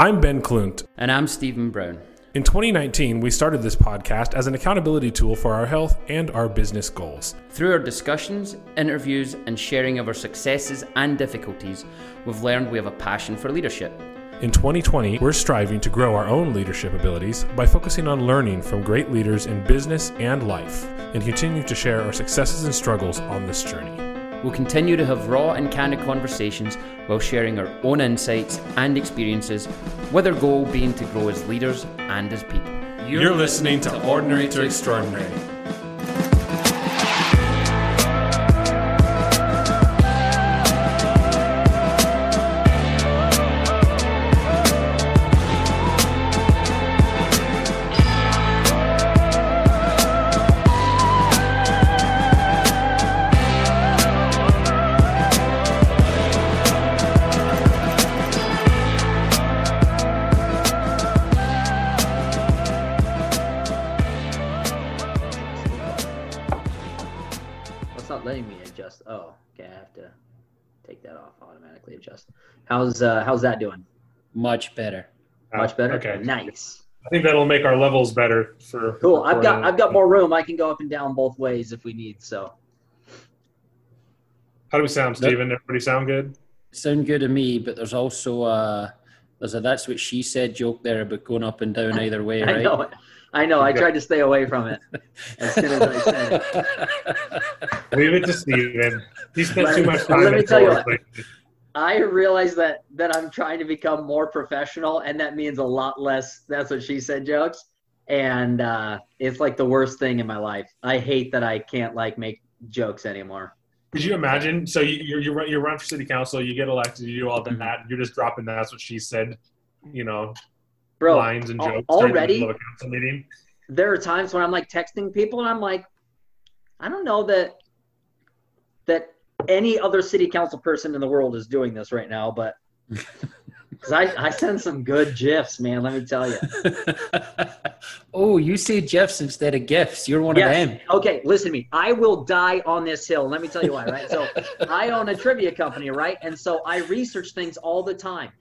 I'm Ben Klunt. And I'm Stephen Brown. In 2019, we started this podcast as an accountability tool for our health and our business goals. Through our discussions, interviews, and sharing of our successes and difficulties, we've learned we have a passion for leadership. In 2020, we're striving to grow our own leadership abilities by focusing on learning from great leaders in business and life, and continue to share our successes and struggles on this journey. We'll continue to have raw and candid conversations while sharing our own insights and experiences, with our goal being to grow as leaders and as people. You're, You're listening to Ordinary to Extraordinary. How's uh, how's that doing? Much better. Much better. Ah, okay. Nice. I think that'll make our levels better for. Cool. I've got uh, I've got more room. I can go up and down both ways if we need. So. How do we sound, Stephen? Everybody sound good? Sound good to me, but there's also a there's a that's what she said joke there about going up and down either way, right? I know. I know. I tried to stay away from it as soon as I said it. Leave it to Stephen. He spent too much time. Let me tell you. I realize that that I'm trying to become more professional, and that means a lot less. That's what she said jokes, and uh, it's like the worst thing in my life. I hate that I can't like make jokes anymore. Could you imagine? So you you you run, you run for city council, you get elected, you do all that, mm-hmm. you're just dropping that's what she said, you know, Bro, lines and jokes already. The council meeting. There are times when I'm like texting people, and I'm like, I don't know that that any other city council person in the world is doing this right now, but because I, I send some good gifs, man. Let me tell you. oh, you say gifs instead of gifts. You're one yes. of them. Okay, listen to me. I will die on this hill. Let me tell you why. Right. So I own a trivia company, right? And so I research things all the time.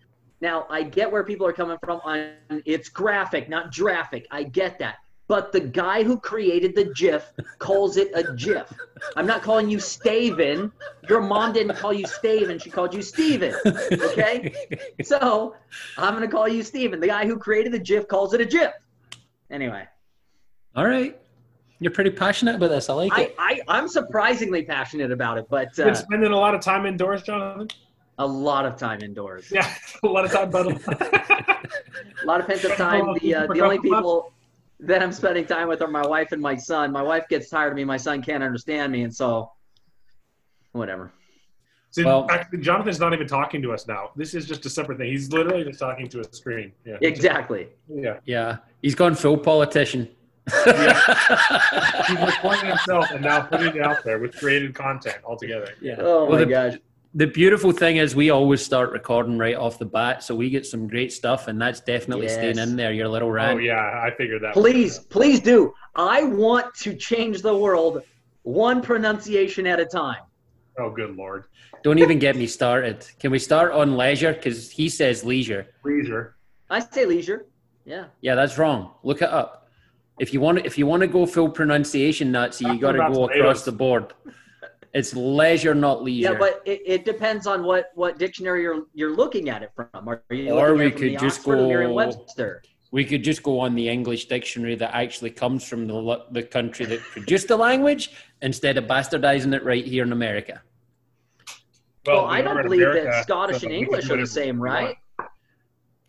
Now I get where people are coming from. On it's graphic, not graphic. I get that but the guy who created the GIF calls it a GIF. I'm not calling you Staven. Your mom didn't call you Staven. She called you Steven. Okay? So I'm going to call you Steven. The guy who created the GIF calls it a GIF. Anyway. All right. You're pretty passionate about this. I like I, it. I, I'm surprisingly passionate about it, but. Uh, You've been spending a lot of time indoors, Jonathan? A lot of time indoors. Yeah, a lot of time, but a lot of pent up time. The, uh, the only people then I'm spending time with her, my wife and my son. My wife gets tired of me. My son can't understand me, and so whatever. So well, actually, Jonathan's not even talking to us now. This is just a separate thing. He's literally just talking to a screen. Yeah. Exactly. Yeah. Yeah. He's gone full politician. yeah. He's recording himself and now putting it out there with created content altogether. Yeah. Oh my the, gosh the beautiful thing is we always start recording right off the bat, so we get some great stuff, and that's definitely yes. staying in there. Your little oh, rant. Oh yeah, I figured that. Please, please do. I want to change the world one pronunciation at a time. Oh, good lord! Don't even get me started. Can we start on leisure? Because he says leisure. Leisure. I say leisure. Yeah. Yeah, that's wrong. Look it up. If you want, if you want to go full pronunciation Nazi, you got to go across the board. It's leisure, not leisure. Yeah, but it, it depends on what what dictionary you're you're looking at it from. Are you or we could just Oxford go. Webster? We could just go on the English dictionary that actually comes from the the country that produced the language instead of bastardizing it right here in America. Well, well I don't believe America, that Scottish and English are the same, right?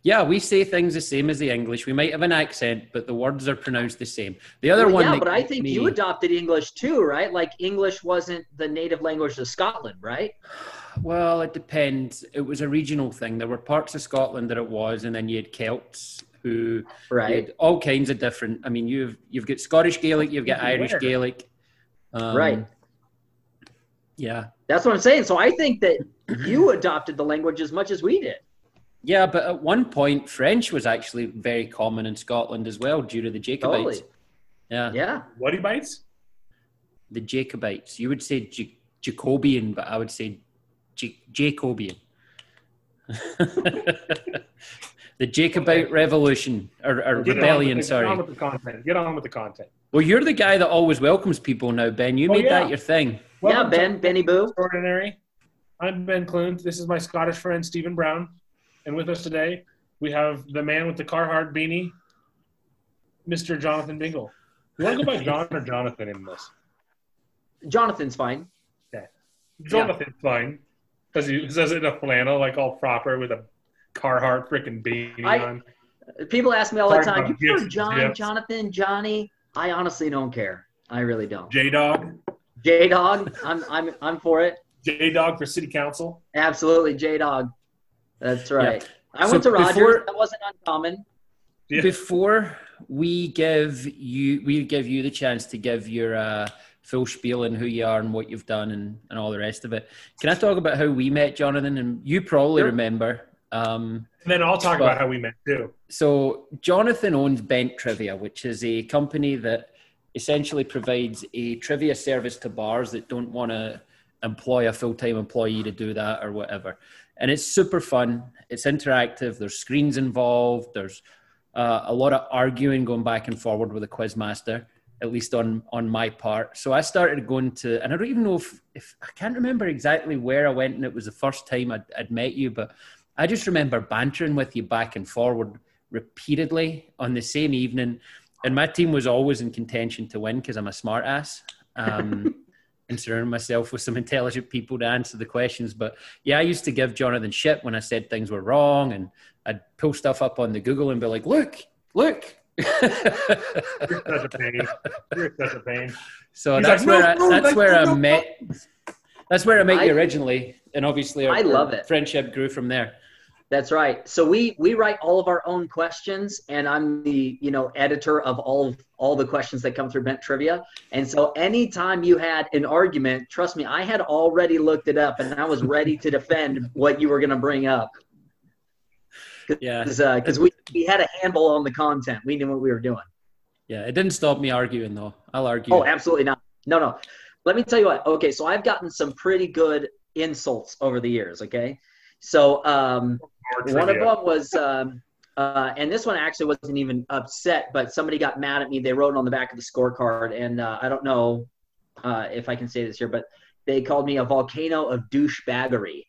Yeah, we say things the same as the English. We might have an accent, but the words are pronounced the same. The other well, one, yeah, but I think me... you adopted English too, right? Like English wasn't the native language of Scotland, right? Well, it depends. It was a regional thing. There were parts of Scotland that it was, and then you had Celts who right all kinds of different. I mean, you've you've got Scottish Gaelic, you've got Irish Gaelic, um, right? Yeah, that's what I'm saying. So I think that you adopted the language as much as we did. Yeah, but at one point, French was actually very common in Scotland as well due to the Jacobites. Totally. Yeah. Yeah. What bites? The Jacobites. You would say J- Jacobian, but I would say J- Jacobian. The Jacobite okay. Revolution or, or rebellion. The, sorry. Get on with the content. Get on with the content. Well, you're the guy that always welcomes people now, Ben. You oh, made yeah. that your thing. yeah, Ben, Benny Boo. Extraordinary. I'm Ben Clune. This is my Scottish friend Stephen Brown, and with us today we have the man with the Carhartt beanie, Mr. Jonathan Bingle. You want to go by John or Jonathan in this? Jonathan's fine. Yeah, Jonathan's yeah. fine because he says it in a flannel, like all proper with a Carhartt freaking beanie I, on. People ask me all the time, "You prefer John, Jonathan, Johnny?" I honestly don't care. I really don't. J Dog. J Dog. I'm I'm I'm for it. J Dog for City Council. Absolutely, J Dog. That's right. Yeah. I so went to Rogers. Before, that wasn't uncommon. Yeah. Before we give you, we give you the chance to give your uh, full spiel and who you are and what you've done and, and all the rest of it. Can I talk about how we met, Jonathan? And you probably sure. remember. Um, and then I'll talk but, about how we met too. So Jonathan owns Bent Trivia, which is a company that essentially provides a trivia service to bars that don't want to employ a full-time employee to do that or whatever. And it's super fun. It's interactive. There's screens involved. There's uh, a lot of arguing going back and forward with a quiz master, at least on on my part. So I started going to, and I don't even know if, if I can't remember exactly where I went, and it was the first time I'd, I'd met you, but I just remember bantering with you back and forward repeatedly on the same evening. And my team was always in contention to win because I'm a smart ass. Um, and surround myself with some intelligent people to answer the questions. But yeah, I used to give Jonathan shit when I said things were wrong, and I'd pull stuff up on the Google and be like, "Look, look." You're such a pain. You're such a pain. So He's that's like, where no, I, no, that's where no, I met. That's where I met I, you originally, and obviously our, I love it. friendship grew from there. That's right. So we we write all of our own questions, and I'm the you know editor of all of all the questions that come through Bent Trivia. And so anytime you had an argument, trust me, I had already looked it up, and I was ready to defend what you were going to bring up. Yeah, because uh, we we had a handle on the content. We knew what we were doing. Yeah, it didn't stop me arguing though. I'll argue. Oh, absolutely not. No, no. Let me tell you what. Okay, so I've gotten some pretty good insults over the years. Okay, so um, one of them was, um, uh, and this one actually wasn't even upset, but somebody got mad at me. They wrote it on the back of the scorecard, and uh, I don't know uh, if I can say this here, but they called me a volcano of douchebaggery.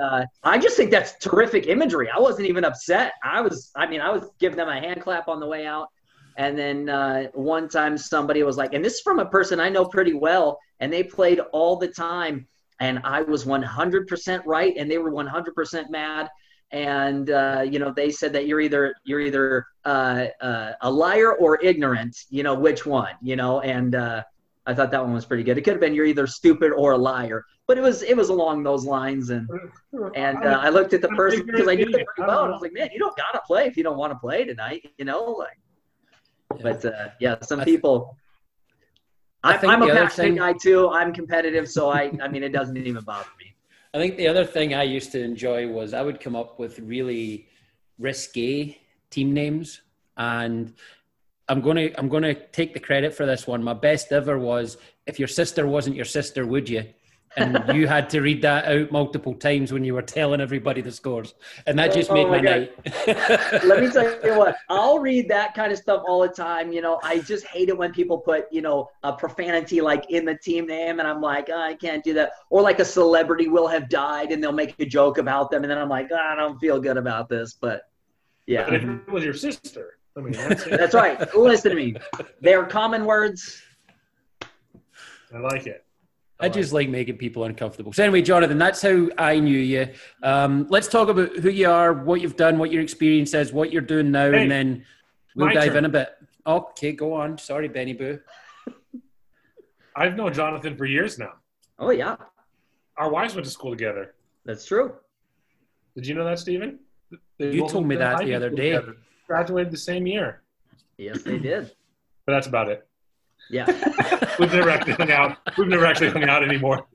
Uh, I just think that's terrific imagery. I wasn't even upset. I was, I mean, I was giving them a hand clap on the way out. And then uh, one time somebody was like, and this is from a person I know pretty well, and they played all the time and I was 100% right, and they were 100% mad. And uh, you know, they said that you're either you're either uh, uh, a liar or ignorant. You know which one. You know, and uh, I thought that one was pretty good. It could have been you're either stupid or a liar, but it was it was along those lines. And and uh, I looked at the person because I knew them pretty well. I was like, man, you don't gotta play if you don't want to play tonight. You know, like. But uh, yeah, some people I am a passionate thing, guy too. I'm competitive, so I, I mean, it doesn't even bother me. I think the other thing I used to enjoy was I would come up with really risque team names, and I'm gonna I'm gonna take the credit for this one. My best ever was if your sister wasn't your sister, would you? And you had to read that out multiple times when you were telling everybody the scores, and that just oh, made oh my, my night. Let me tell you what, I'll read that kind of stuff all the time. You know, I just hate it when people put you know a profanity like in the team name, and I'm like, oh, I can't do that. Or like a celebrity will have died, and they'll make a joke about them, and then I'm like, oh, I don't feel good about this, but yeah. But if it was your sister, I mean, that's, that's right. Listen to me. They're common words. I like it. I just like making people uncomfortable. So anyway, Jonathan, that's how I knew you. Um, let's talk about who you are, what you've done, what your experience is, what you're doing now, hey, and then we'll dive turn. in a bit. Okay, go on. Sorry, Benny Boo. I've known Jonathan for years now. Oh yeah. Our wives went to school together. That's true. Did you know that, Stephen? They you told me that the other day. Together. Graduated the same year. Yes, they did. But that's about it. Yeah. We've never actually hung out. We've never actually hung out anymore.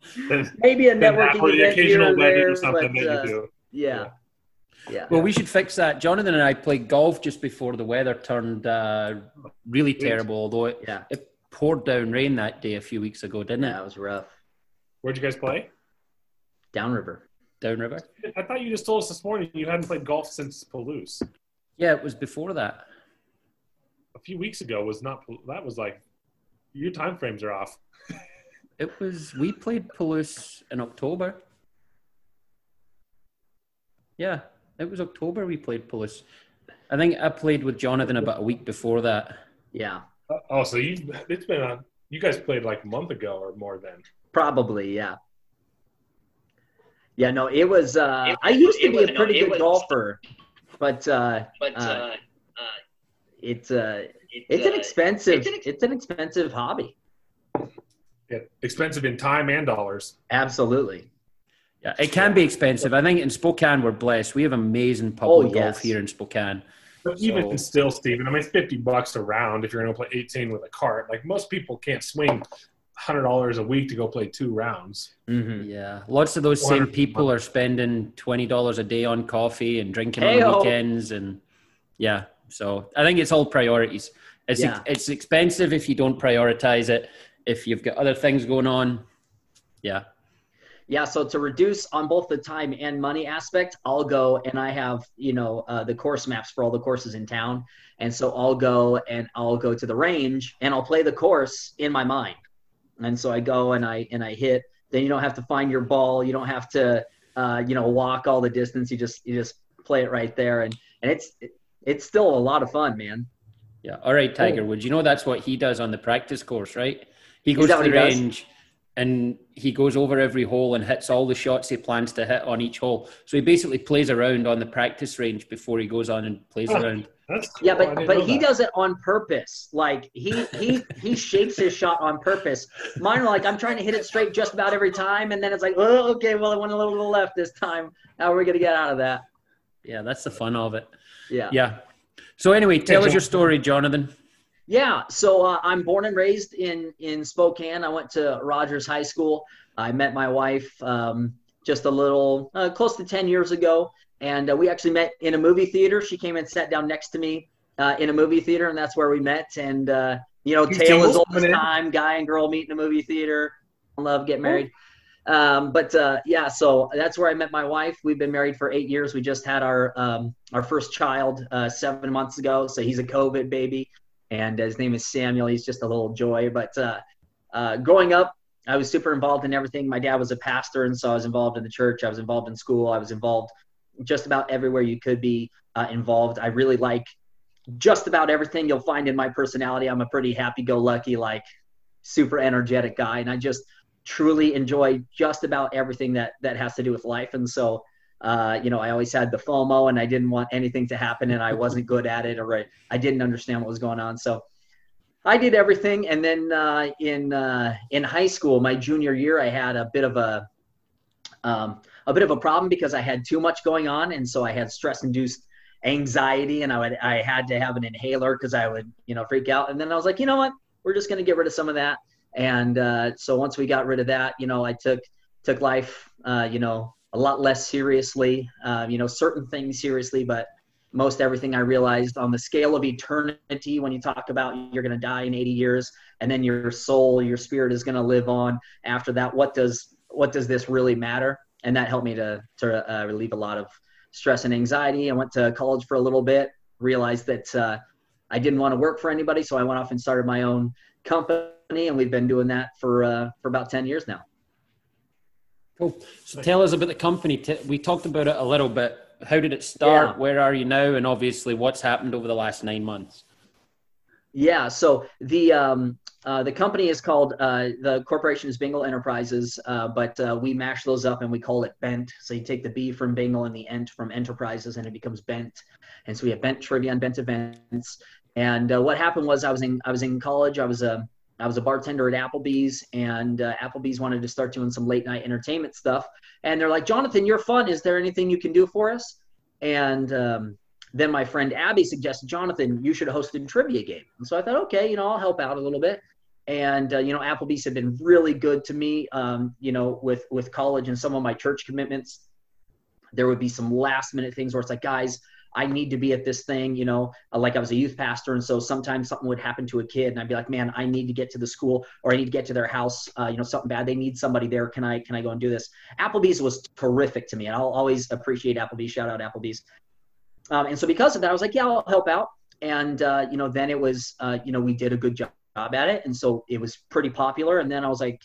Maybe a networking or the occasional wedding or something but, uh, that you do. Yeah. Yeah. Well, we should fix that. Jonathan and I played golf just before the weather turned uh, really terrible. Although it, yeah. it poured down rain that day a few weeks ago, didn't it? Yeah, it was rough. Where'd you guys play? Downriver. downriver. I thought you just told us this morning you hadn't played golf since Palouse. Yeah, it was before that. A few weeks ago was not. That was like your time frames are off. It was we played Palouse in October. Yeah, it was October we played Palouse. I think I played with Jonathan about a week before that. Yeah, Oh, so you it's been a you guys played like a month ago or more then. probably. Yeah. Yeah, no, it was. Uh, It- I used to be was- a pretty it good was- golfer, but uh, But Uh, uh, uh, it's uh, it's, it's an expensive. it's an ex- It's an expensive hobby. Yeah, expensive in time and dollars. Absolutely. Yeah, it can be expensive. I think in Spokane we're blessed. We have amazing Oh, public yes. golf here in Spokane. But even still, Steven, I mean, it's 50 bucks a round if you're going to play 18 with a cart. Like most people can't swing $100 a week to go play two rounds. hmm Yeah, lots of those same people are spending twenty dollars a day on coffee and drinking on the Heyo. weekends, and yeah. So I think it's all priorities. It's Yeah. it's expensive if you don't prioritize it. If you've got other things going on, yeah, Yeah, so to reduce on both the time and money aspect, I'll go and I have, you know, uh, the course maps for all the courses in town. And so I'll go and I'll go to the range and I'll play the course in my mind. And so I go and I and I hit. Then you don't have to find your ball. You don't have to, uh, you know, walk all the distance. You just you just play it right there, and and it's it's still a lot of fun, man. yeah. All right, Tiger Woods. You know that's what he does on the practice course, right? He goes that to the range and he goes over every hole and hits all the shots he plans to hit on each hole. So he basically plays around on the practice range before he goes on and plays Huh. around. That's cool. Yeah, but but he that. does it on purpose. Like he he he shapes his shot on purpose. Mine are like I'm trying to hit it straight just about every time, and then it's like, oh, okay, well I went a little to the left this time. How are we gonna get out of that? Yeah, that's the fun of it. Yeah. Yeah. So anyway, tell so- us your story, Jonathan. Yeah, so uh, I'm born and raised in in Spokane. I went to Rogers High School. I met my wife um, just a little uh, close to ten years ago, and uh, we actually met in a movie theater. She came and sat down next to me uh, in a movie theater, and that's where we met. And uh, you know, Two tale singles as old as time, guy and girl meet in a movie theater, love, get married. Um, but uh, yeah, so that's where I met my wife. We've been married for eight years. We just had our um, our first child uh, seven months ago. So he's a COVID baby and his name is Samuel. He's just a little joy. But uh, uh, growing up, I was super involved in everything. My dad was a pastor, and so I was involved in the church. I was involved in school. I was involved just about everywhere you could be uh, involved. I really like just about everything you'll find in my personality. I'm a pretty happy-go-lucky, like super energetic guy, and I just truly enjoy just about everything that that has to do with life. And so. Uh, you know, I always had the FOMO and I didn't want anything to happen and I wasn't good at it or I, I didn't understand what was going on. So I did everything. And then uh, in, uh, in high school, my junior year, I had a bit of a, um, a bit of a problem because I had too much going on. And so I had stress induced anxiety and I would, I had to have an inhaler cause I would, you know, freak out. And then I was like, you know what, we're just going to get rid of some of that. And uh, so once we got rid of that, you know, I took, took life, uh, you know, a lot less seriously, uh, you know, certain things seriously, but most everything I realized on the scale of eternity, when you talk about you're going to die in 80 years and then your soul, your spirit is going to live on after that. What does, what does this really matter? And that helped me to, to uh, relieve a lot of stress and anxiety. I went to college for a little bit, realized that uh, I didn't want to work for anybody. So I went off and started my own company and we've been doing that for, uh, for about 10 years now. Cool. So tell us about the company. We talked about it a little bit. How did it start? Yeah. Where are you now? And obviously, what's happened over the last nine months? Yeah. So the um, uh, the company is called uh, the corporation is Bingle Enterprises, uh, but uh, we mash those up and we call it Bent. So you take the B from Bingle and the Ent from Enterprises, and it becomes Bent. And so we have Bent Trivia and Bent Events. And uh, what happened was I was in I was in college. I was a I was a bartender at Applebee's, and uh, Applebee's wanted to start doing some late night entertainment stuff. And they're like, Jonathan, you're fun. Is there anything you can do for us? And um, then my friend Abby suggested, Jonathan, you should host a trivia game. And so I thought, okay, you know, I'll help out a little bit. And uh, you know, Applebee's had been really good to me. Um, you know, with with college and some of my church commitments, there would be some last minute things where it's like, guys, I need to be at this thing, you know, uh, like I was a youth pastor. And so sometimes something would happen to a kid and I'd be like, man, I need to get to the school or I need to get to their house. Uh, you know, something bad. They need somebody there. Can I, can I go and do this? Applebee's was terrific to me. And I'll always appreciate Applebee's. Shout out Applebee's. Um, and so because of that, I was like, yeah, I'll help out. And, uh, you know, then it was, uh, you know, we did a good job at it. And so it was pretty popular. And then I was like,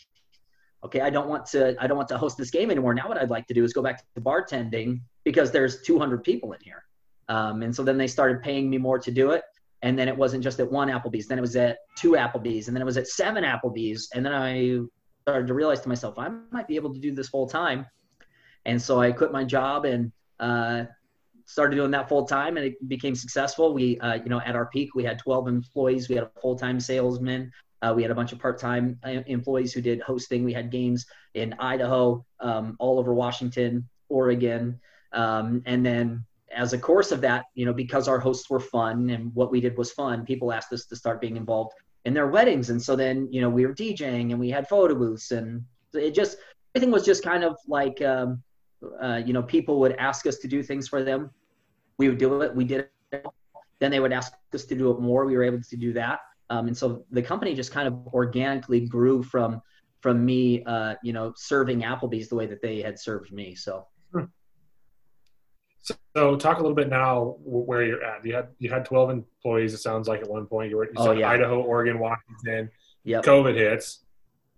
okay, I don't want to, I don't want to host this game anymore. Now what I'd like to do is go back to bartending because there's 200 people in here. Um, and so then they started paying me more to do it. And then it wasn't just at one Applebee's, then it was at two Applebee's, and then it was at seven Applebee's. And then I started to realize to myself, I might be able to do this full time. And so I quit my job and uh, started doing that full time, and it became successful. We, uh, you know, at our peak, we had 12 employees. We had a full time salesman. Uh, we had a bunch of part-time uh, employees who did hosting. We had games in Idaho, um, all over Washington, Oregon, um, and then as a course of that, you know, because our hosts were fun and what we did was fun, people asked us to start being involved in their weddings. And so then, you know, we were DJing and we had photo booths and it just, everything was just kind of like, um, uh, you know, people would ask us to do things for them. We would do it. We did it. Then they would ask us to do it more. We were able to do that. Um, and so the company just kind of organically grew from, from me, uh, you know, serving Applebee's the way that they had served me. So. So talk a little bit now where you're at. You had you had 12 employees. It sounds like at one point you were you oh, yeah. Idaho, Oregon, Washington. Yep. COVID hits.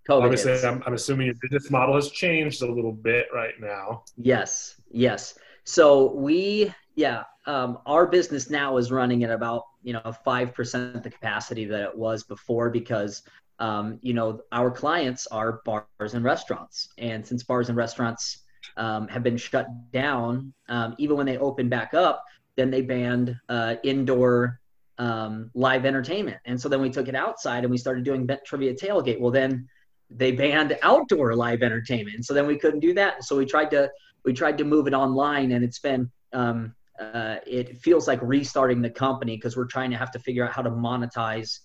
COVID Obviously, hits. I'm, I'm assuming your business model has changed a little bit right now. Yes, yes. So we, yeah, um, our business now is running at about you know five percent the capacity that it was before because um, you know our clients are bars and restaurants, and since bars and restaurants um, have been shut down. Um, even when they opened back up, then they banned uh, indoor um, live entertainment. And so then we took it outside and we started doing Trivia Tailgate. Well, then they banned outdoor live entertainment. So then we couldn't do that. So we tried to we tried to move it online, and it's been um, uh, it feels like restarting the company because we're trying to have to figure out how to monetize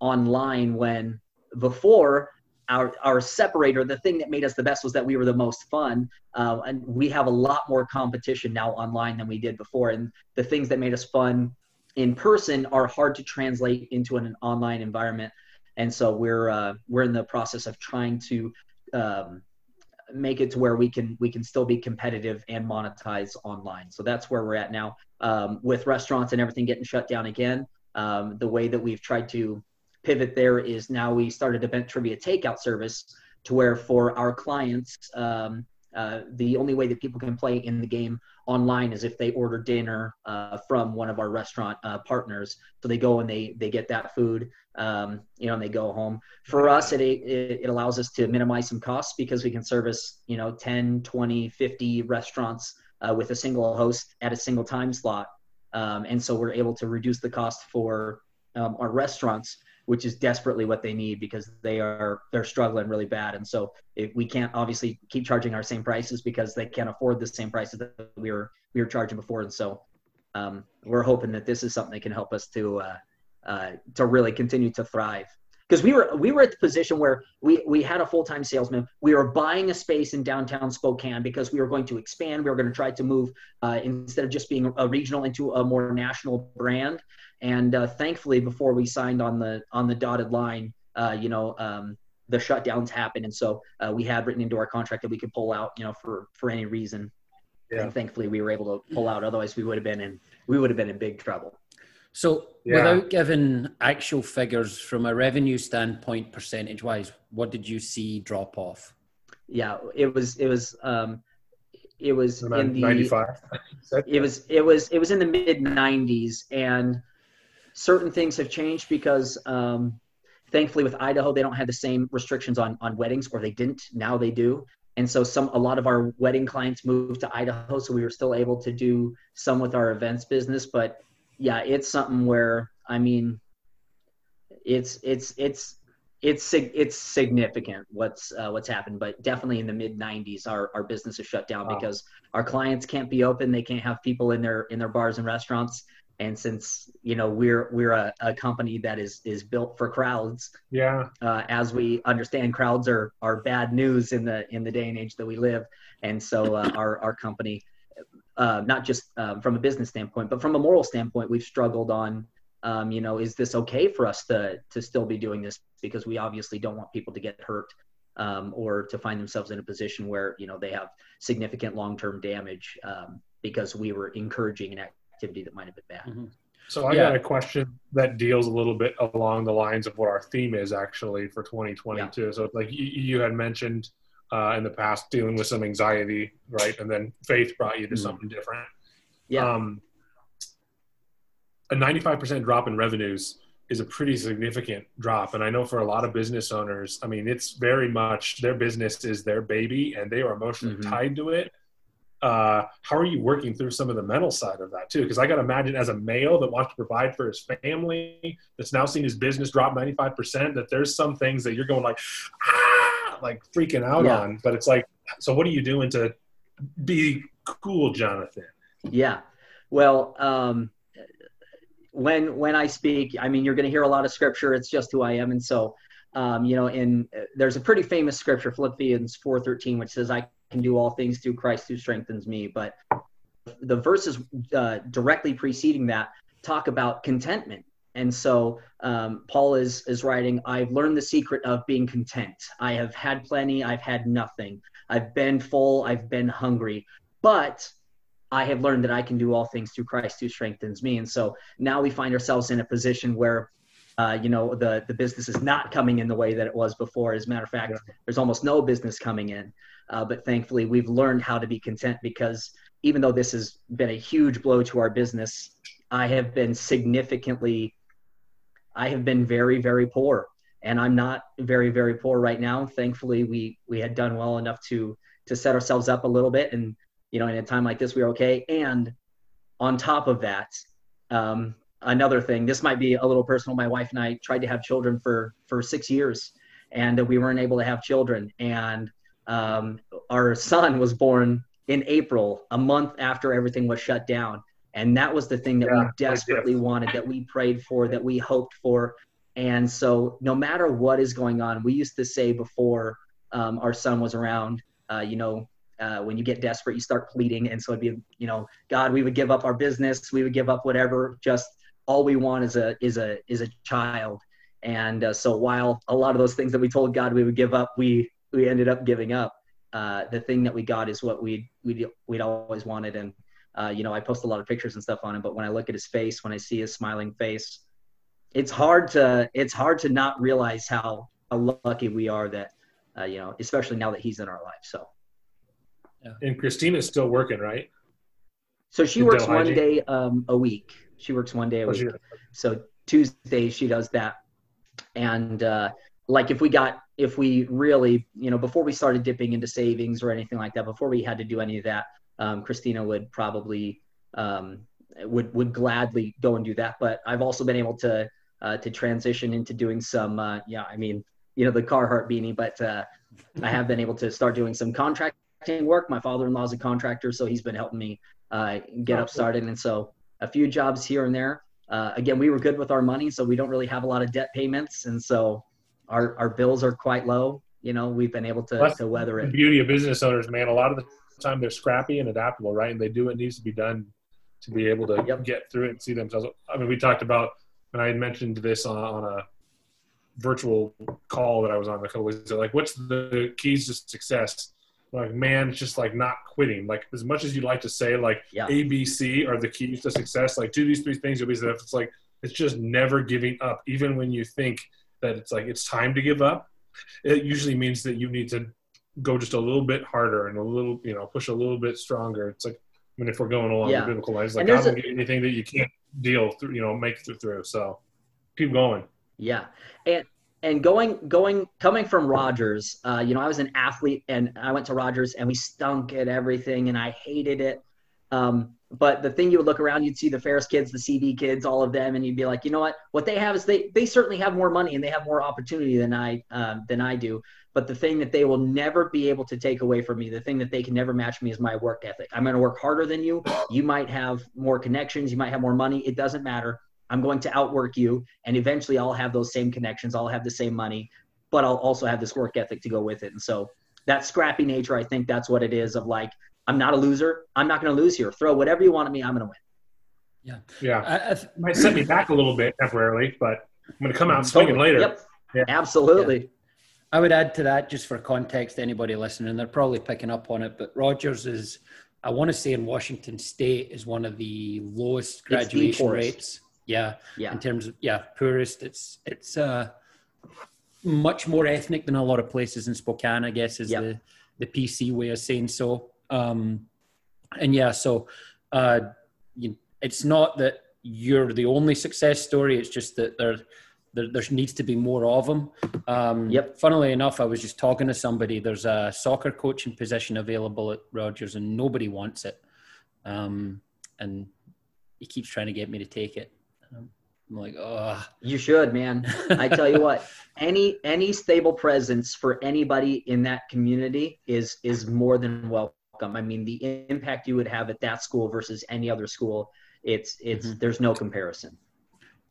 online when before our our separator, the thing that made us the best was that we were the most fun, uh, and we have a lot more competition now online than we did before. And the things that made us fun in person are hard to translate into an online environment. And so we're uh, we're in the process of trying to um, make it to where we can we can still be competitive and monetize online. So that's where we're at now um, with restaurants and everything getting shut down again. Um, the way that we've tried to pivot there is now we started a Bent Trivia takeout service to where for our clients, um, uh, the only way that people can play in the game online is if they order dinner uh, from one of our restaurant uh, partners. So they go and they they get that food, um, you know, and they go home. For us, it, it, it allows us to minimize some costs because we can service, you know, 10, 20, 50 restaurants uh, with a single host at a single time slot. Um, and so we're able to reduce the cost for um, our restaurants which is desperately what they need because they are they're struggling really bad. And so if we can't obviously keep charging our same prices because they can't afford the same prices that we were we were charging before. And so um, we're hoping that this is something that can help us to uh, uh, to really continue to thrive because we were we were at the position where we we had a full-time salesman we were buying a space in downtown spokane because we were going to expand we were going to try to move uh, instead of just being a regional into a more national brand and uh, thankfully, before we signed on the on the dotted line, uh, you know, um, the shutdowns happened, and so uh, we had written into our contract that we could pull out, you know, for for any reason. Yeah. And thankfully, we were able to pull out. Otherwise, we would have been in we would have been in big trouble. So, yeah. without giving actual figures from a revenue standpoint, percentage wise, what did you see drop off? Yeah, it was it was um, it was in the 95 it was it was it was in the mid 90s and certain things have changed because um, thankfully with Idaho they don't have the same restrictions on on weddings or they didn't now they do and so some a lot of our wedding clients moved to Idaho so we were still able to do some with our events business but yeah it's something where I mean it's it's it's it's it's significant what's uh, what's happened but definitely in the mid 90s our, our business is shut down wow. because our clients can't be open. They can't have people in their in their bars and restaurants. And since you know we're we're a, a company that is is built for crowds yeah. uh, as we understand crowds are are bad news in the in the day and age that we live. And so uh, our our company uh, not just um, from a business standpoint, but from a moral standpoint, we've struggled on, um, you know, is this okay for us to to still be doing this? Because we obviously don't want people to get hurt um, or to find themselves in a position where you know they have significant long term damage um, because we were encouraging an activity that might have been bad. Mhm. So I Yeah. got a question that deals a little bit along the lines of what our theme is actually for 2022. So like you, you had mentioned uh, in the past dealing with some anxiety, right? And then faith brought you to Mhm. something different. Yeah. Um, a 95% drop in revenues is a pretty significant drop. And I know for a lot of business owners, I mean, it's very much their business is their baby and they are emotionally Mhm. tied to it. Uh, how are you working through some of the mental side of that too? Because I got to imagine as a male that wants to provide for his family, that's now seen his business drop 95%, that there's some things that you're going like, ah, like freaking out Yeah. on. But it's like, so what are you doing to be cool, Jonathan? Yeah. Well, um, when when I speak, I mean, you're going to hear a lot of scripture. It's just who I am, and so, um, you know, in there's a pretty famous scripture, Philippians 4:13, which says, "I can do all things through Christ who strengthens me." But the verses uh, directly preceding that talk about contentment. And so um, Paul is is writing, I've learned the secret of being content. I have had plenty, I've had nothing. I've been full, I've been hungry, but I have learned that I can do all things through Christ who strengthens me. And so now we find ourselves in a position where, uh, you know, the the business is not coming in the way that it was before. As a matter of fact, Yeah. there's almost no business coming in. Uh, but thankfully, we've learned how to be content because even though this has been a huge blow to our business, I have been significantly, I have been very, very poor, and I'm not very, very poor right now. Thankfully, we we had done well enough to to set ourselves up a little bit, and you know, in a time like this, we were okay. And on top of that, um, another thing, this might be a little personal. My wife and I tried to have children for for six years, and we weren't able to have children, and um, our son was born in April, a month after everything was shut down. And that was the thing that Yeah, we desperately wanted, that we prayed for, that we hoped for. And so, no matter what is going on, we used to say before um, our son was around, uh, you know, uh, when you get desperate, you start pleading. And so it'd be, you know, God, we would give up our business, we would give up whatever. Just all we want is a is a is a child. And uh, so while a lot of those things that we told God we would give up, we we ended up giving up. Uh, the thing that we got is what we we we'd always wanted. And uh, you know, I post a lot of pictures and stuff on him, but when I look at his face, when I see his smiling face, it's hard to it's hard to not realize how, how lucky we are that uh, you know, especially now that he's in our life. So. And Christina's still working, right? So she works one hygiene? day um, a week. She works one day a Oh, week. So Tuesday she does that. And uh, like if we got if we really you know before we started dipping into savings or anything like that, before we had to do any of that, um, Christina would probably um, would would gladly go and do that. But I've also been able to uh, to transition into doing some uh, yeah I mean you know the Carhartt beanie, but uh, I have been able to start doing some contracting work. My father-in-law is a contractor, so he's been helping me uh, get up started, and so a few jobs here and there. Uh, again, we were good with our money, so we don't really have a lot of debt payments, and so our our bills are quite low. You know, we've been able to, That's to weather it. The it. beauty of business owners, man, a lot of the time they're scrappy and adaptable, right? And they do what needs to be done to be able to Yep. get through it and see themselves. I mean, we talked about, and I had mentioned this on, on a virtual call that I was on a couple weeks ago. Like, what's the keys to success? Like, man, it's just like not quitting. Like, as much as you'd like to say, like, Yeah. A, B, C are the keys to success, like, do these three things, you'll be successful. It's like, it's just never giving up, even when you think that it's like it's time to give up. It usually means that you need to go just a little bit harder and a little, you know, push a little bit stronger. It's like, I mean, if we're going along Yeah. the biblical lines, like there's won't a- you anything that you can't deal through, you know, make it through. So keep going. Yeah, and and going going coming from Rogers, uh, you know, I was an athlete, and I went to Rogers, and we stunk at everything, and I hated it. Um, but the thing you would look around, you'd see the Ferris kids, the CD kids, all of them, and you'd be like, you know what? What they have is they they certainly have more money and they have more opportunity than I um, than I do. But the thing that they will never be able to take away from me, the thing that they can never match me, is my work ethic. I'm going to work harder than you. You might have more connections, you might have more money. It doesn't matter. I'm going to outwork you, and eventually I'll have those same connections. I'll have the same money, but I'll also have this work ethic to go with it. And so that scrappy nature. I think that's what it is. Of like, I'm not a loser. I'm not going to lose here. Throw whatever you want at me. I'm going to win. Yeah, Yeah, I, I th- might set me back a little bit temporarily, but I'm going to come out mm-hmm. swinging Totally. later. Yep. Yeah. Absolutely. I would add to that just for context, anybody listening, they're probably picking up on it, but Rogers is, I want to say in Washington State is one of the lowest graduation poorest. rates. Yeah, Yeah. in terms of yeah, poorest. It's it's uh, much more ethnic than a lot of places in Spokane. I guess is Yep. the the PC way of saying so. Um, and yeah, so uh, you, it's not that you're the only success story. It's just that there there, there needs to be more of them. Um, Yep. Funnily enough, I was just talking to somebody. There's a soccer coaching position available at Rogers, and nobody wants it. Um, and he keeps trying to get me to take it. Um, I'm like, oh, You should, man. I tell you what, any any stable presence for anybody in that community is is more than welcome. I mean, the impact you would have at that school versus any other school, it's it's Mhm. there's no comparison.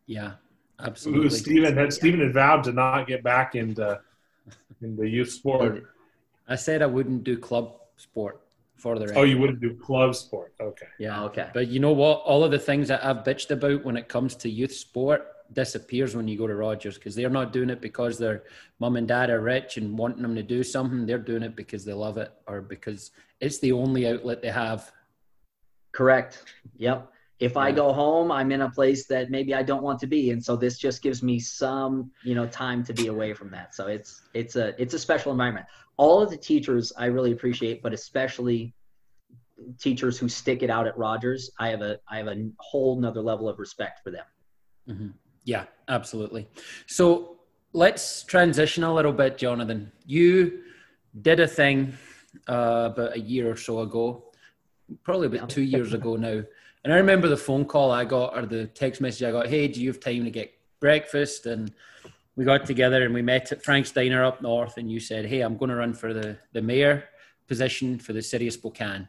yeah, Ooh, absolutely. Stephen had Stephen had vowed to not get back into in the youth sport. I said I wouldn't do club sport for the rest. Oh, you wouldn't do club sport. Okay. yeah. Oh, okay. But you know what? All of the things that I've bitched about when it comes to youth sport disappears when you go to Rogers because they're not doing it because their mum and dad are rich and wanting them to do something. They're doing it because they love it or because it's the only outlet they have. Correct. Yep. If I go home, I'm in a place that maybe I don't want to be, and so this just gives me some, you know, time to be away from that. So it's it's a it's a special environment. All of the teachers I really appreciate, but especially teachers who stick it out at Rogers, I have a I have a whole nother level of respect for them. Mhm. Yeah, absolutely. So let's transition a little bit, Jonathan. You did a thing uh, about a year or so ago, probably about two years ago now. And I remember the phone call I got or the text message I got, hey, do you have time to get breakfast? And we got together and we met at Frank's Diner up north. And you said, hey, I'm going to run for the, the mayor position for the city of Spokane.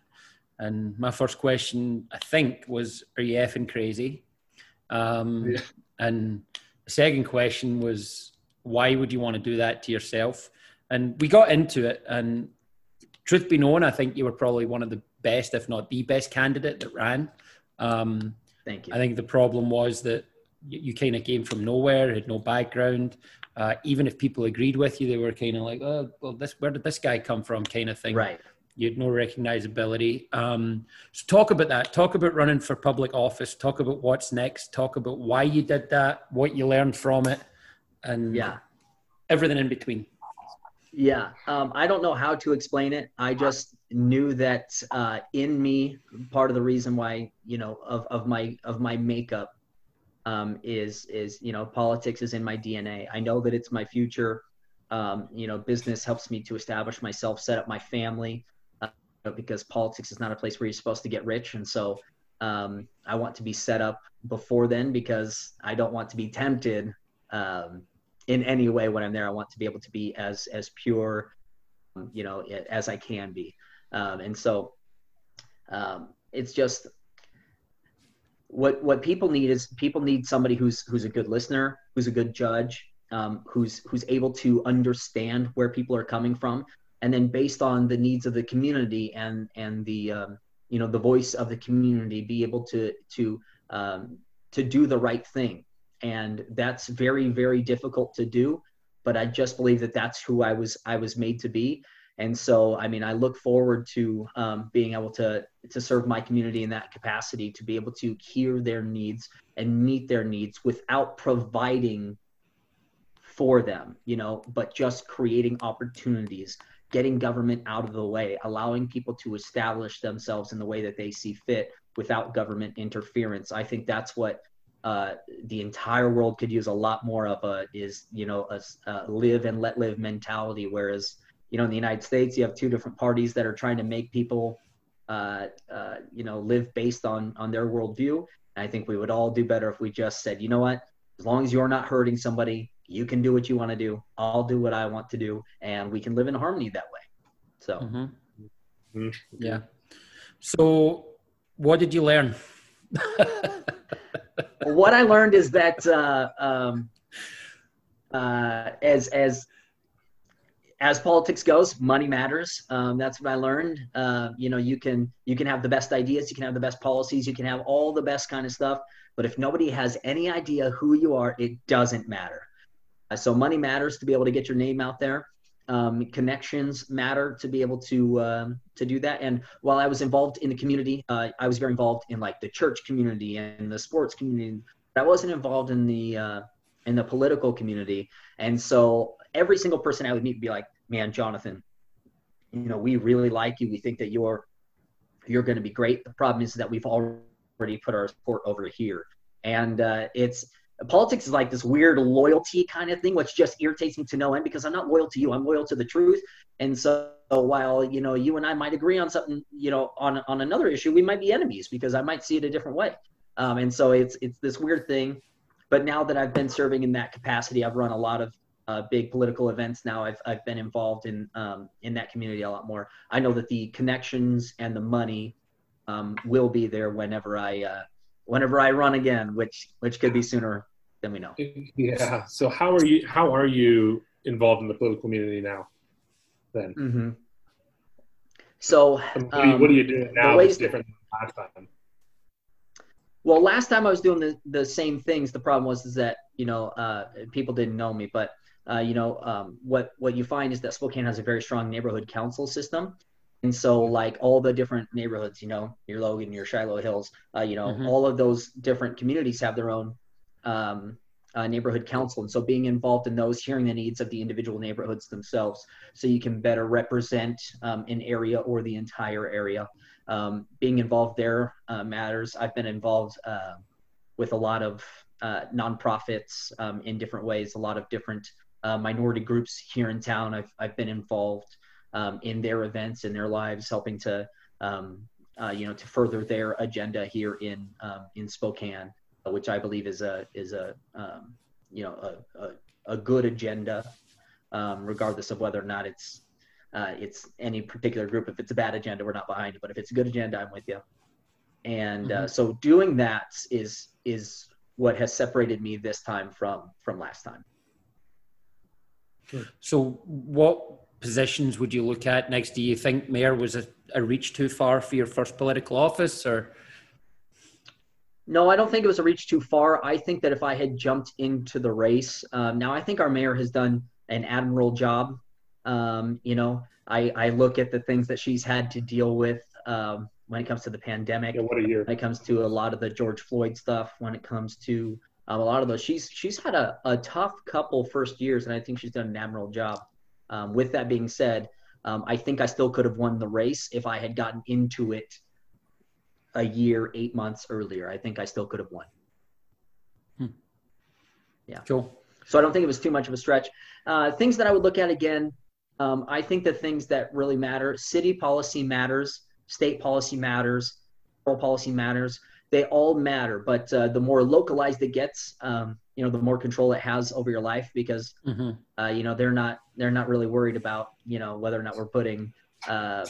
And my first question, I think, was, are you effing crazy? Um, Yeah. And the second question was, why would you want to do that to yourself? And we got into it. And truth be known, I think you were probably one of the best, if not the best candidate that ran. Um, Thank you. I think the problem was that you, you kind of came from nowhere, had no background. Uh, even if people agreed with you, they were kind of like, "Oh, well, this where did this guy come from?" kind of thing. Right. You had no recognizability. Um, so talk about that. Talk about running for public office. Talk about what's next. Talk about why you did that, what you learned from it, and Yeah. everything in between. Yeah, um, I don't know how to explain it. I just knew that uh, in me, part of the reason why you know of, of my of my makeup um, is is you know politics is in my DNA. I know that it's my future. Um, you know, business helps me to establish myself, set up my family, uh, because politics is not a place where you're supposed to get rich, and so um, I want to be set up before then because I don't want to be tempted. Um, in any way when I'm there. I want to be able to be as as pure, um, you know, as I can be. Um, and so um, it's just what what people need is people need somebody who's who's a good listener, who's a good judge, um, who's who's able to understand where people are coming from, and then based on the needs of the community and and the um, you know the voice of the community, be able to to um, to do the right thing. And that's very very difficult to do but i just believe that that's who i was i was made to be and so i mean i look forward to um, being able to to serve my community in that capacity to be able to hear their needs and meet their needs without providing for them you know but just creating opportunities getting government out of the way allowing people to establish themselves in the way that they see fit without government interference. I think that's what uh, the entire world could use a lot more of a is you know a, a live and let live mentality whereas you know in the united states you have two different parties that are trying to make people uh, uh, you know live based on on their worldview and i think we would all do better if we just said you know what as long as you're not hurting somebody you can do what you want to do i'll do what i want to do and we can live in harmony that way so Mhm. Mhm. Yeah. So, what did you learn? what I learned is that uh, um, uh, as as as politics goes, money matters. Um, that's what I learned. Uh, you know, you can you can have the best ideas, you can have the best policies, you can have all the best kind of stuff, but if nobody has any idea who you are, it doesn't matter. Uh, so money matters to be able to get your name out there. Um, connections matter to be able to um, to do that. And while I was involved in the community, uh, I was very involved in like the church community and the sports community. But I wasn't involved in the uh, in the political community. And so every single person I would meet would be like, "Man, Jonathan, you know, we really like you. We think that you're you're going to be great. The problem is that we've already put our support over here, and uh, it's." Politics is like this weird loyalty kind of thing, which just irritates me to no end because I'm not loyal to you. I'm loyal to the truth. And so while you know you and I might agree on something, you know, on on another issue, we might be enemies because I might see it a different way. Um, and so it's it's this weird thing but now that I've been serving in that capacity, I've run a lot of uh, big political events. Now I've I've been involved in um, in that community a lot more. I know that the connections and the money um, will be there whenever I uh, whenever I run again, which which could be sooner than we know. Yeah. So how are you? How are you involved in the political community now? Then. Mm-hmm. So what, are you, what are you doing um, now that's different than last time? Well, last time I was doing the, the same things, the problem was is that you know uh, people didn't know me, but uh, you know um, what what you find is that Spokane has a very strong neighborhood council system, and so like all the different neighborhoods, you know, your Logan, your Shiloh Hills, uh, you know, mm-hmm. all of those different communities have their own um, uh, neighborhood council, and so being involved in those, hearing the needs of the individual neighborhoods themselves, so you can better represent um, an area or the entire area um, being involved there uh, matters. I've been involved uh, with a lot of uh, nonprofits um, in different ways, a lot of different uh, minority groups here in town. I've, I've been involved um, in their events, in their lives, helping to, um, uh, you know, to further their agenda here in, um, in Spokane, which I believe is a, is a, um, you know, a, a, a good agenda, regardless of whether or not it's uh, it's any particular group. If it's a bad agenda, we're not behind it. But if it's a good agenda, I'm with you. And uh, mm-hmm. so doing that is is what has separated me this time from from last time. So, what positions would you look at next? Do you think mayor was a, a reach too far for your first political office, or? No, I don't think it was a reach too far. I think that if I had jumped into the race, um, now I think our mayor has done an admirable job um, you know, I, I look at the things that she's had to deal with um, when it comes to the pandemic. Yeah, what a year. When it comes to a lot of the George Floyd stuff, when it comes to um, a lot of those, she's she's had a, a tough couple first years, and I think she's done an admirable job. Um, with that being said, um, I think I still could have won the race if I had gotten into it a year, eight months earlier. I think I still could have won. Hmm. Yeah. Cool. So I don't think it was too much of a stretch. Uh, things that I would look at again um, I think the things that really matter, city policy matters, state policy matters, federal policy matters. They all matter, but uh, the more localized it gets, um, you know, the more control it has over your life because, mm-hmm. uh, you know, they're not they're not really worried about you know whether or not we're putting, um,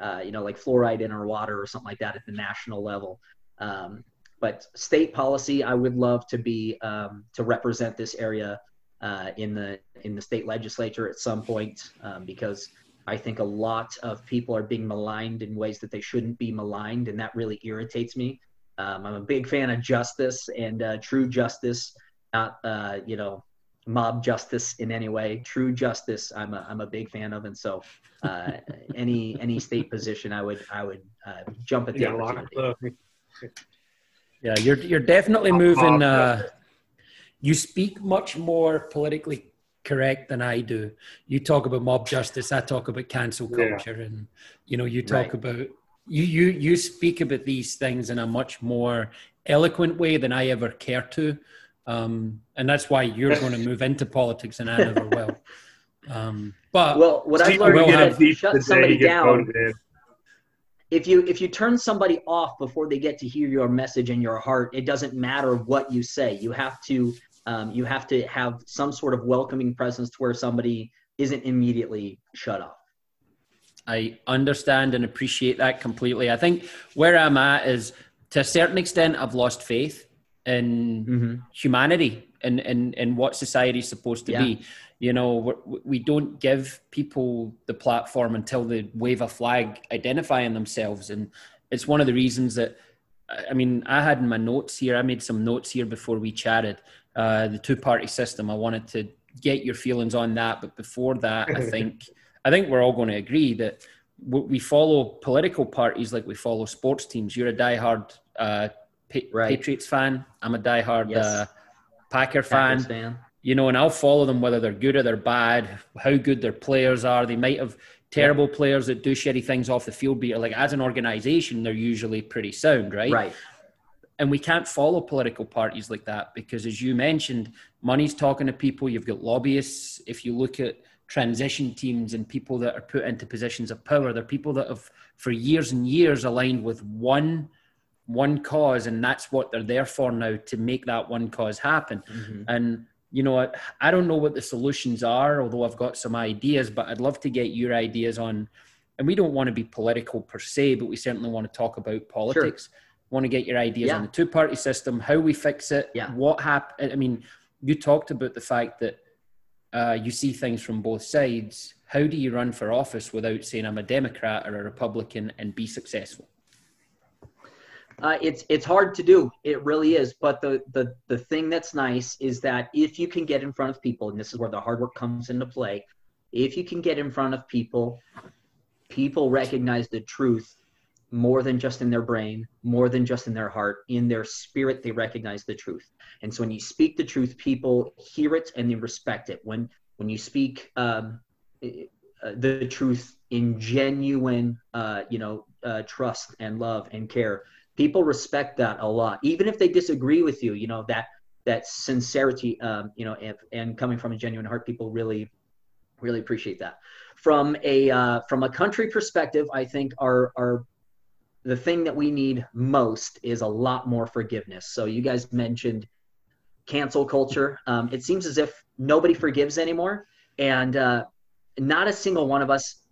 uh, you know, like fluoride in our water or something like that at the national level. Um, but state policy, I would love to be um, to represent this area uh, in the in the state legislature at some point um, because I think a lot of people are being maligned in ways that they shouldn't be maligned, and that really irritates me. Um, I'm a big fan of justice and uh, true justice, not uh, you know mob justice in any way. True justice, I'm a I'm a big fan of, and so uh, any any state position, I would I would uh, jump at the yeah, opportunity. Yeah, you're you're definitely moving. Uh, you speak much more politically correct than I do. You talk about mob justice, I talk about cancel culture, yeah. and you know, you talk right. about you you you speak about these things in a much more eloquent way than I ever care to, um, and that's why you're going to move into politics, and I never will. Um, but well, what I've learned is shut somebody down. If you if you turn somebody off before they get to hear your message in your heart, it doesn't matter what you say. You have to um, you have to have some sort of welcoming presence to where somebody isn't immediately shut off. I understand and appreciate that completely. I think where I'm at is to a certain extent, I've lost faith in mm-hmm. humanity and and and what society is supposed to Yeah. be. You know, we don't give people the platform until they wave a flag identifying themselves, and it's one of the reasons that. I mean, I had in my notes here. I made some notes here before we chatted. Uh, the two-party system. I wanted to get your feelings on that, but before that, I think I think we're all going to agree that we follow political parties like we follow sports teams. You're a diehard uh, pa- Right. Patriots fan. I'm a diehard Yes. uh, Packer fan. Fan. You know, and I'll follow them whether they're good or they're bad, how good their players are. They might have terrible players that do shitty things off the field, but like as an organization, they're usually pretty sound, right? Right. and we can't follow political parties like that because as you mentioned money's talking to people you've got lobbyists if you look at transition teams and people that are put into positions of power they're people that have for years and years aligned with one one cause and that's what they're there for now to make that one cause happen Mhm. and you know I, I don't know what the solutions are although i've got some ideas but i'd love to get your ideas on and we don't want to be political per se but we certainly want to talk about politics want to get your ideas Yeah. on the two party system how we fix it Yeah. what happened i mean you talked about the fact that uh, you see things from both sides how do you run for office without saying i'm a democrat or a republican and be successful Uh, it's it's hard to do. It really is. But the the the thing that's nice is that if you can get in front of people, and this is where the hard work comes into play, if you can get in front of people, people recognize the truth more than just in their brain, more than just in their heart, in their spirit, they recognize the truth. And so when you speak the truth, people hear it and they respect it. When when you speak um, uh, the truth in genuine, uh, you know, uh, trust and love and care, people respect that a lot even if they disagree with you you know that that sincerity um, you know and, and coming from a genuine heart people really really appreciate that from a uh, from a country perspective i think our our the thing that we need most is a lot more forgiveness. So you guys mentioned cancel culture. Um, it seems as if nobody forgives anymore. And uh, not a single one of us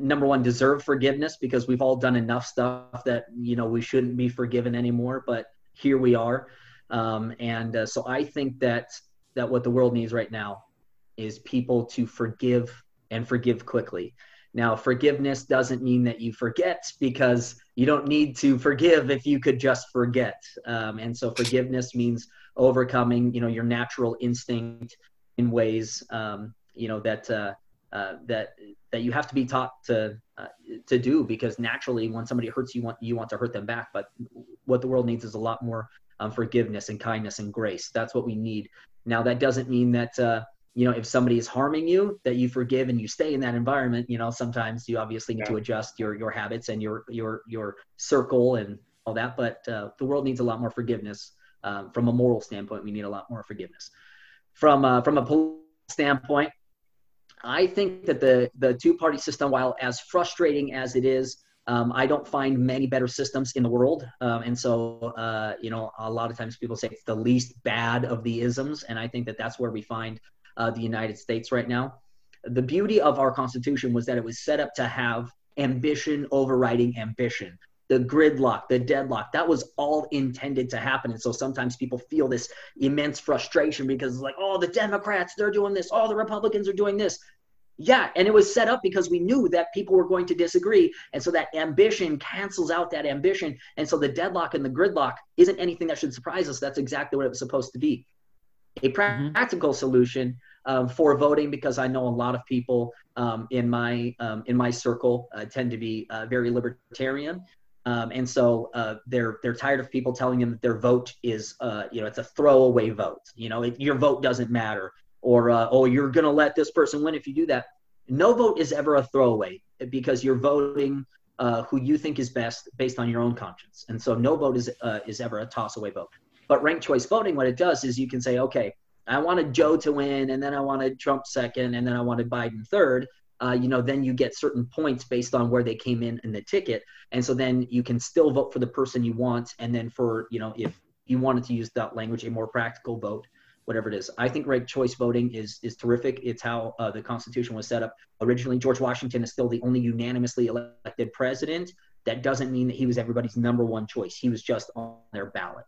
number one deserve forgiveness because we've all done enough stuff that you know we shouldn't be forgiven anymore but here we are. Um, and uh, so i think that that what the world needs right now is people to forgive and forgive quickly now forgiveness doesn't mean that you forget because you don't need to forgive if you could just forget. Um, and so forgiveness means overcoming you know your natural instinct in ways um, you know that uh, uh, that that you have to be taught to uh, to do because naturally when somebody hurts you want you want to hurt them back. But what the world needs is a lot more um, forgiveness and kindness and grace. That's what we need. Now that doesn't mean that uh, you know if somebody is harming you that you forgive and you stay in that environment you know sometimes you obviously need to adjust your your habits and your your your circle and all that but uh, the world needs a lot more forgiveness um, from a moral standpoint we need a lot more forgiveness from uh, from a political standpoint I think that the the two party system, while as frustrating as it is, um, I don't find many better systems in the world. Um, and so, uh, you know, a lot of times people say it's the least bad of the isms, and I think that that's where we find uh, the United States right now. The beauty of our Constitution was that it was set up to have ambition overriding ambition. The gridlock, the deadlock, that was all intended to happen. And so sometimes people feel this immense frustration because it's like, oh, the Democrats, they're doing this. Oh, the Republicans are doing this. Yeah, and it was set up because we knew that people were going to disagree. And so that ambition cancels out that ambition. And so the deadlock and the gridlock isn't anything that should surprise us. That's exactly what it was supposed to be. A Mhm. practical solution um, for voting, because I know a lot of people um, in my um, in my circle uh, tend to be uh, very libertarian. Um, and so uh, they're they're tired of people telling them that their vote is uh, you know it's a throwaway vote. You know, it, your vote doesn't matter or uh, oh you're going to let this person win if you do that no vote is ever a throwaway because you're voting uh, who you think is best based on your own conscience and so no vote is uh, is ever a toss away vote but ranked choice voting what it does is you can say okay i wanted joe to win and then i wanted trump second and then i wanted biden third uh, you know then you get certain points based on where they came in in the ticket and so then you can still vote for the person you want and then for you know if you wanted to use that language a more practical vote whatever it is. I think ranked choice voting is is terrific. It's how uh, the Constitution was set up originally. George Washington is still the only unanimously elected president. That doesn't mean that he was everybody's number one choice. He was just on their ballot,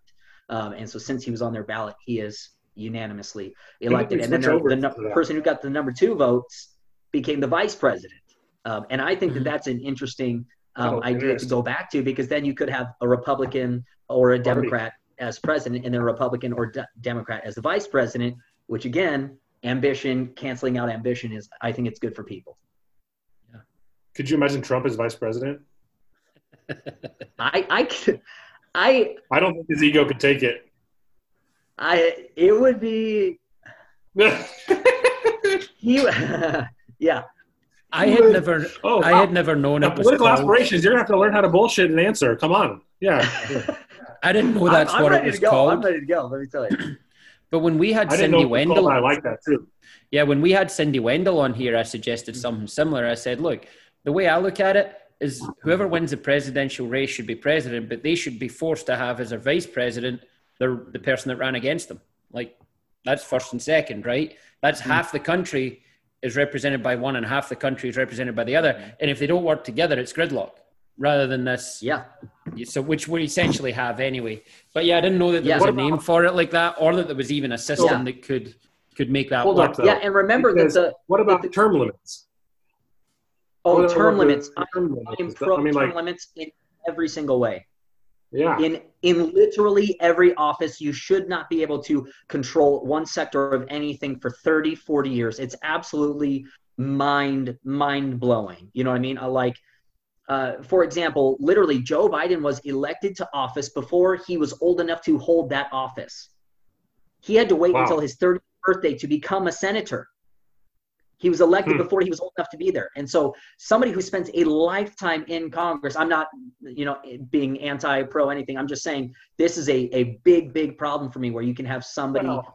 um, and so since he was on their ballot, he is unanimously elected, and then the, to person who got the number two votes became the vice president. Um, and I think Mhm. that that's an interesting um, Oh, idea to go back to because then you could have a Republican or a Democrat as president, and then a Republican or de- Democrat as the vice president. Which again, ambition canceling out ambition is. I think it's good for people. Could you imagine Trump as vice president? I I could- I I don't think his ego could take it. I it would be he. yeah, I had never, oh, I had never known now, it was political called. aspirations. You're gonna have to learn how to bullshit and answer. Come on, yeah. I didn't know that's I'm, I'm what it ready was to go. I'm ready to go. Let me tell you. But when we had I Cindy know it was Wendle, called that. I like that too. yeah, when we had Cindy Wendle on here, I suggested something similar. I said, look, the way I look at it is whoever wins the presidential race should be president, but they should be forced to have as their vice president the the person that ran against them. Like that's first and second, right? That's mm. half the country is represented by one and half the country is represented by the other. Mm. And if they don't work together, it's gridlock rather than this Yeah, so which we essentially have anyway. But yeah, I didn't know that there Yeah. was a name for it like that, or that there was even a system Yeah. that could could make that Hold work. up, yeah, and remember Because- that the What about the- term limits? Oh term limits. I'm, term limits I'm pro I mean, term like, limits in every single way. yeah. In in literally every office, you should not be able to control one sector of anything for 30, 40 years. It's absolutely mind mind blowing. You know what I mean? I like. Uh, for example, literally, Joe Biden was elected to office before he was old enough to hold that office. He had to wait Wow. until his 30th birthday to become a senator. He was elected Hmm. before he was old enough to be there. And so somebody who spends a lifetime in Congress, I'm not, you know, being anti-pro anything. I'm just saying this is a, a big, big problem for me where you can have somebody Well,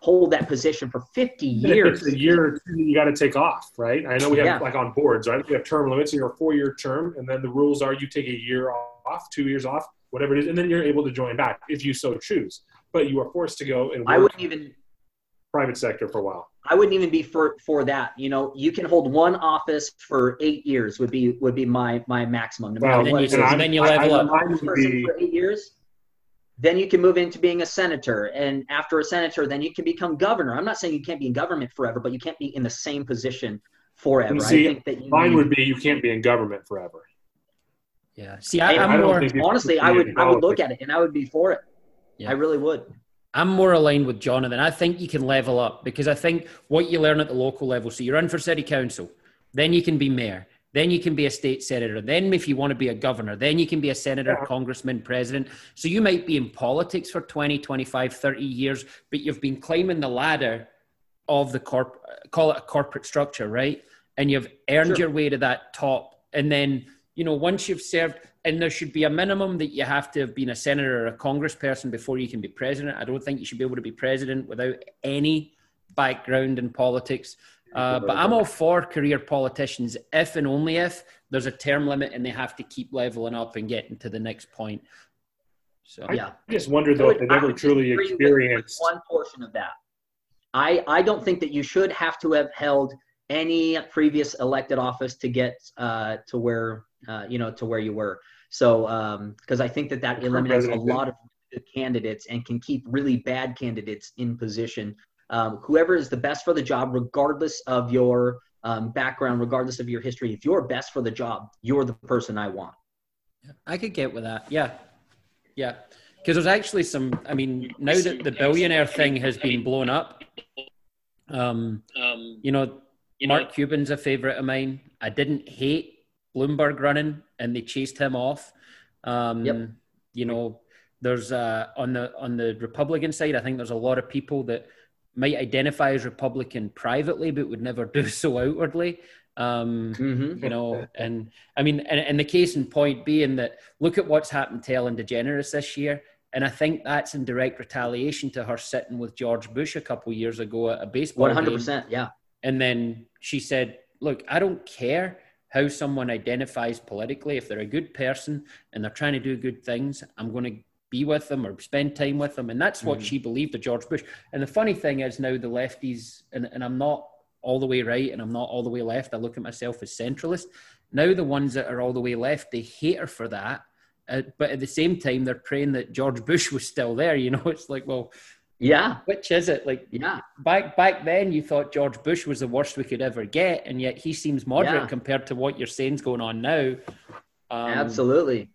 hold that position for 50 years. It's a year or two you got to take off, right? I know we have Yeah. like on boards, right? We have term limits. You're a four-year term, and then the rules are you take a year off, two years off, whatever it is, and then you're able to join back if you so choose. But you are forced to go and I wouldn't even private sector for a while. I wouldn't even be for for that. You know, you can hold one office for eight years would be would be my my maximum. No Well, then you it say- is. and then you level I, up. mine would person be- for eight years, then you can move into being a senator. And after a senator, then you can become governor. I'm not saying you can't be in government forever, but you can't be in the same position forever. See, I think that you Mine need- would be you can't be in government forever. Yeah. See, I, I I'm don't more honestly, I would I would look at it and I would be for it. Yeah. I really would. I'm more aligned with Jonathan. I think you can level up because I think what you learn at the local level. So you're in for city council, then you can be mayor, then you can be a state senator, then if you want to be a governor, then you can be a senator, congressman, president. So you might be in politics for 20, 25, 30 years, but you've been climbing the ladder of the corp call it a corporate structure, right? And you've earned Sure. your way to that top. And then, you know, once you've served and there should be a minimum that you have to have been a senator or a congressperson before you can be president. I don't think you should be able to be president without any background in politics. Uh, but I'm all for career politicians if and only if there's a term limit and they have to keep leveling up and getting to the next point. So Yeah. I just wonder though would- if they've ever truly disagree with- with experienced. one portion of that. I I don't think that you should have to have held any previous elected office to get uh, to where uh, you know to where you were. So because I think that that eliminates a lot of good candidates and can keep really bad candidates in position. Um, whoever is the best for the job, regardless of your um, background, regardless of your history, if you're best for the job, you're the person I want. I could get with that. Yeah. Yeah. Because there's actually some, I mean, now that the billionaire thing has been blown up, um, Um, you know, you Mark know, Cuban's a favorite of mine. I didn't hate Bloomberg running and they chased him off. Um, Yep. You know, there's uh, on the on the Republican side, I think there's a lot of people that might identify as Republican privately, but would never do so outwardly. Um, Mm-hmm. you know, and I mean, and, and the case in point being that look at what's happened to Ellen DeGeneres this year. And I think that's in direct retaliation to her sitting with George Bush a couple years ago at a baseball One hundred game. percent. Yeah. And then she said, Look, I don't care how someone identifies politically. If they're a good person and they're trying to do good things, I'm going to be with them or spend time with them. And that's what Mhm. she believed of George Bush. And the funny thing is now the lefties, and, and I'm not all the way right and I'm not all the way left. I look at myself as centralist. Now the ones that are all the way left, they hate her for that. Uh, but at the same time, they're praying that George Bush was still there. You know, it's like, well, Yeah, Which is it? Like yeah, back back then, you thought George Bush was the worst we could ever get, and yet he seems moderate Yeah. compared to what you're saying's going on now. Um, absolutely.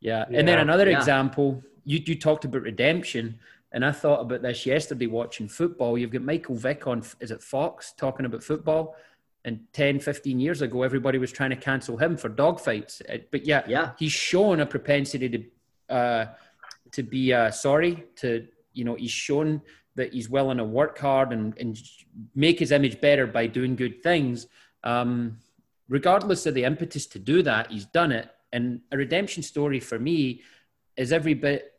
Yeah. And then another Yeah. example, you, you talked about redemption, and I thought about this yesterday watching football. You've got Michael Vick on, is it Fox, talking about football. And 10, 15 years ago, everybody was trying to cancel him for dogfights. Uh, But yeah, Yeah, he's shown a propensity to uh, to be uh, sorry. To you know, he's shown that he's willing to work hard and, and make his image better by doing good things. Um, regardless of the impetus to do that, he's done it. And a redemption story for me is every bit,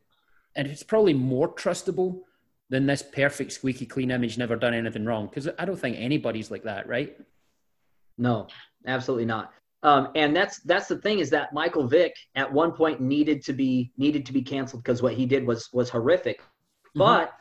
and it's probably more trustable than this perfect squeaky clean image, never done anything wrong. Because I don't think anybody's like that, right? no, absolutely not. Um, and that's that's the thing is that Michael Vick at one point needed to be needed to be canceled because what he did was was horrific. But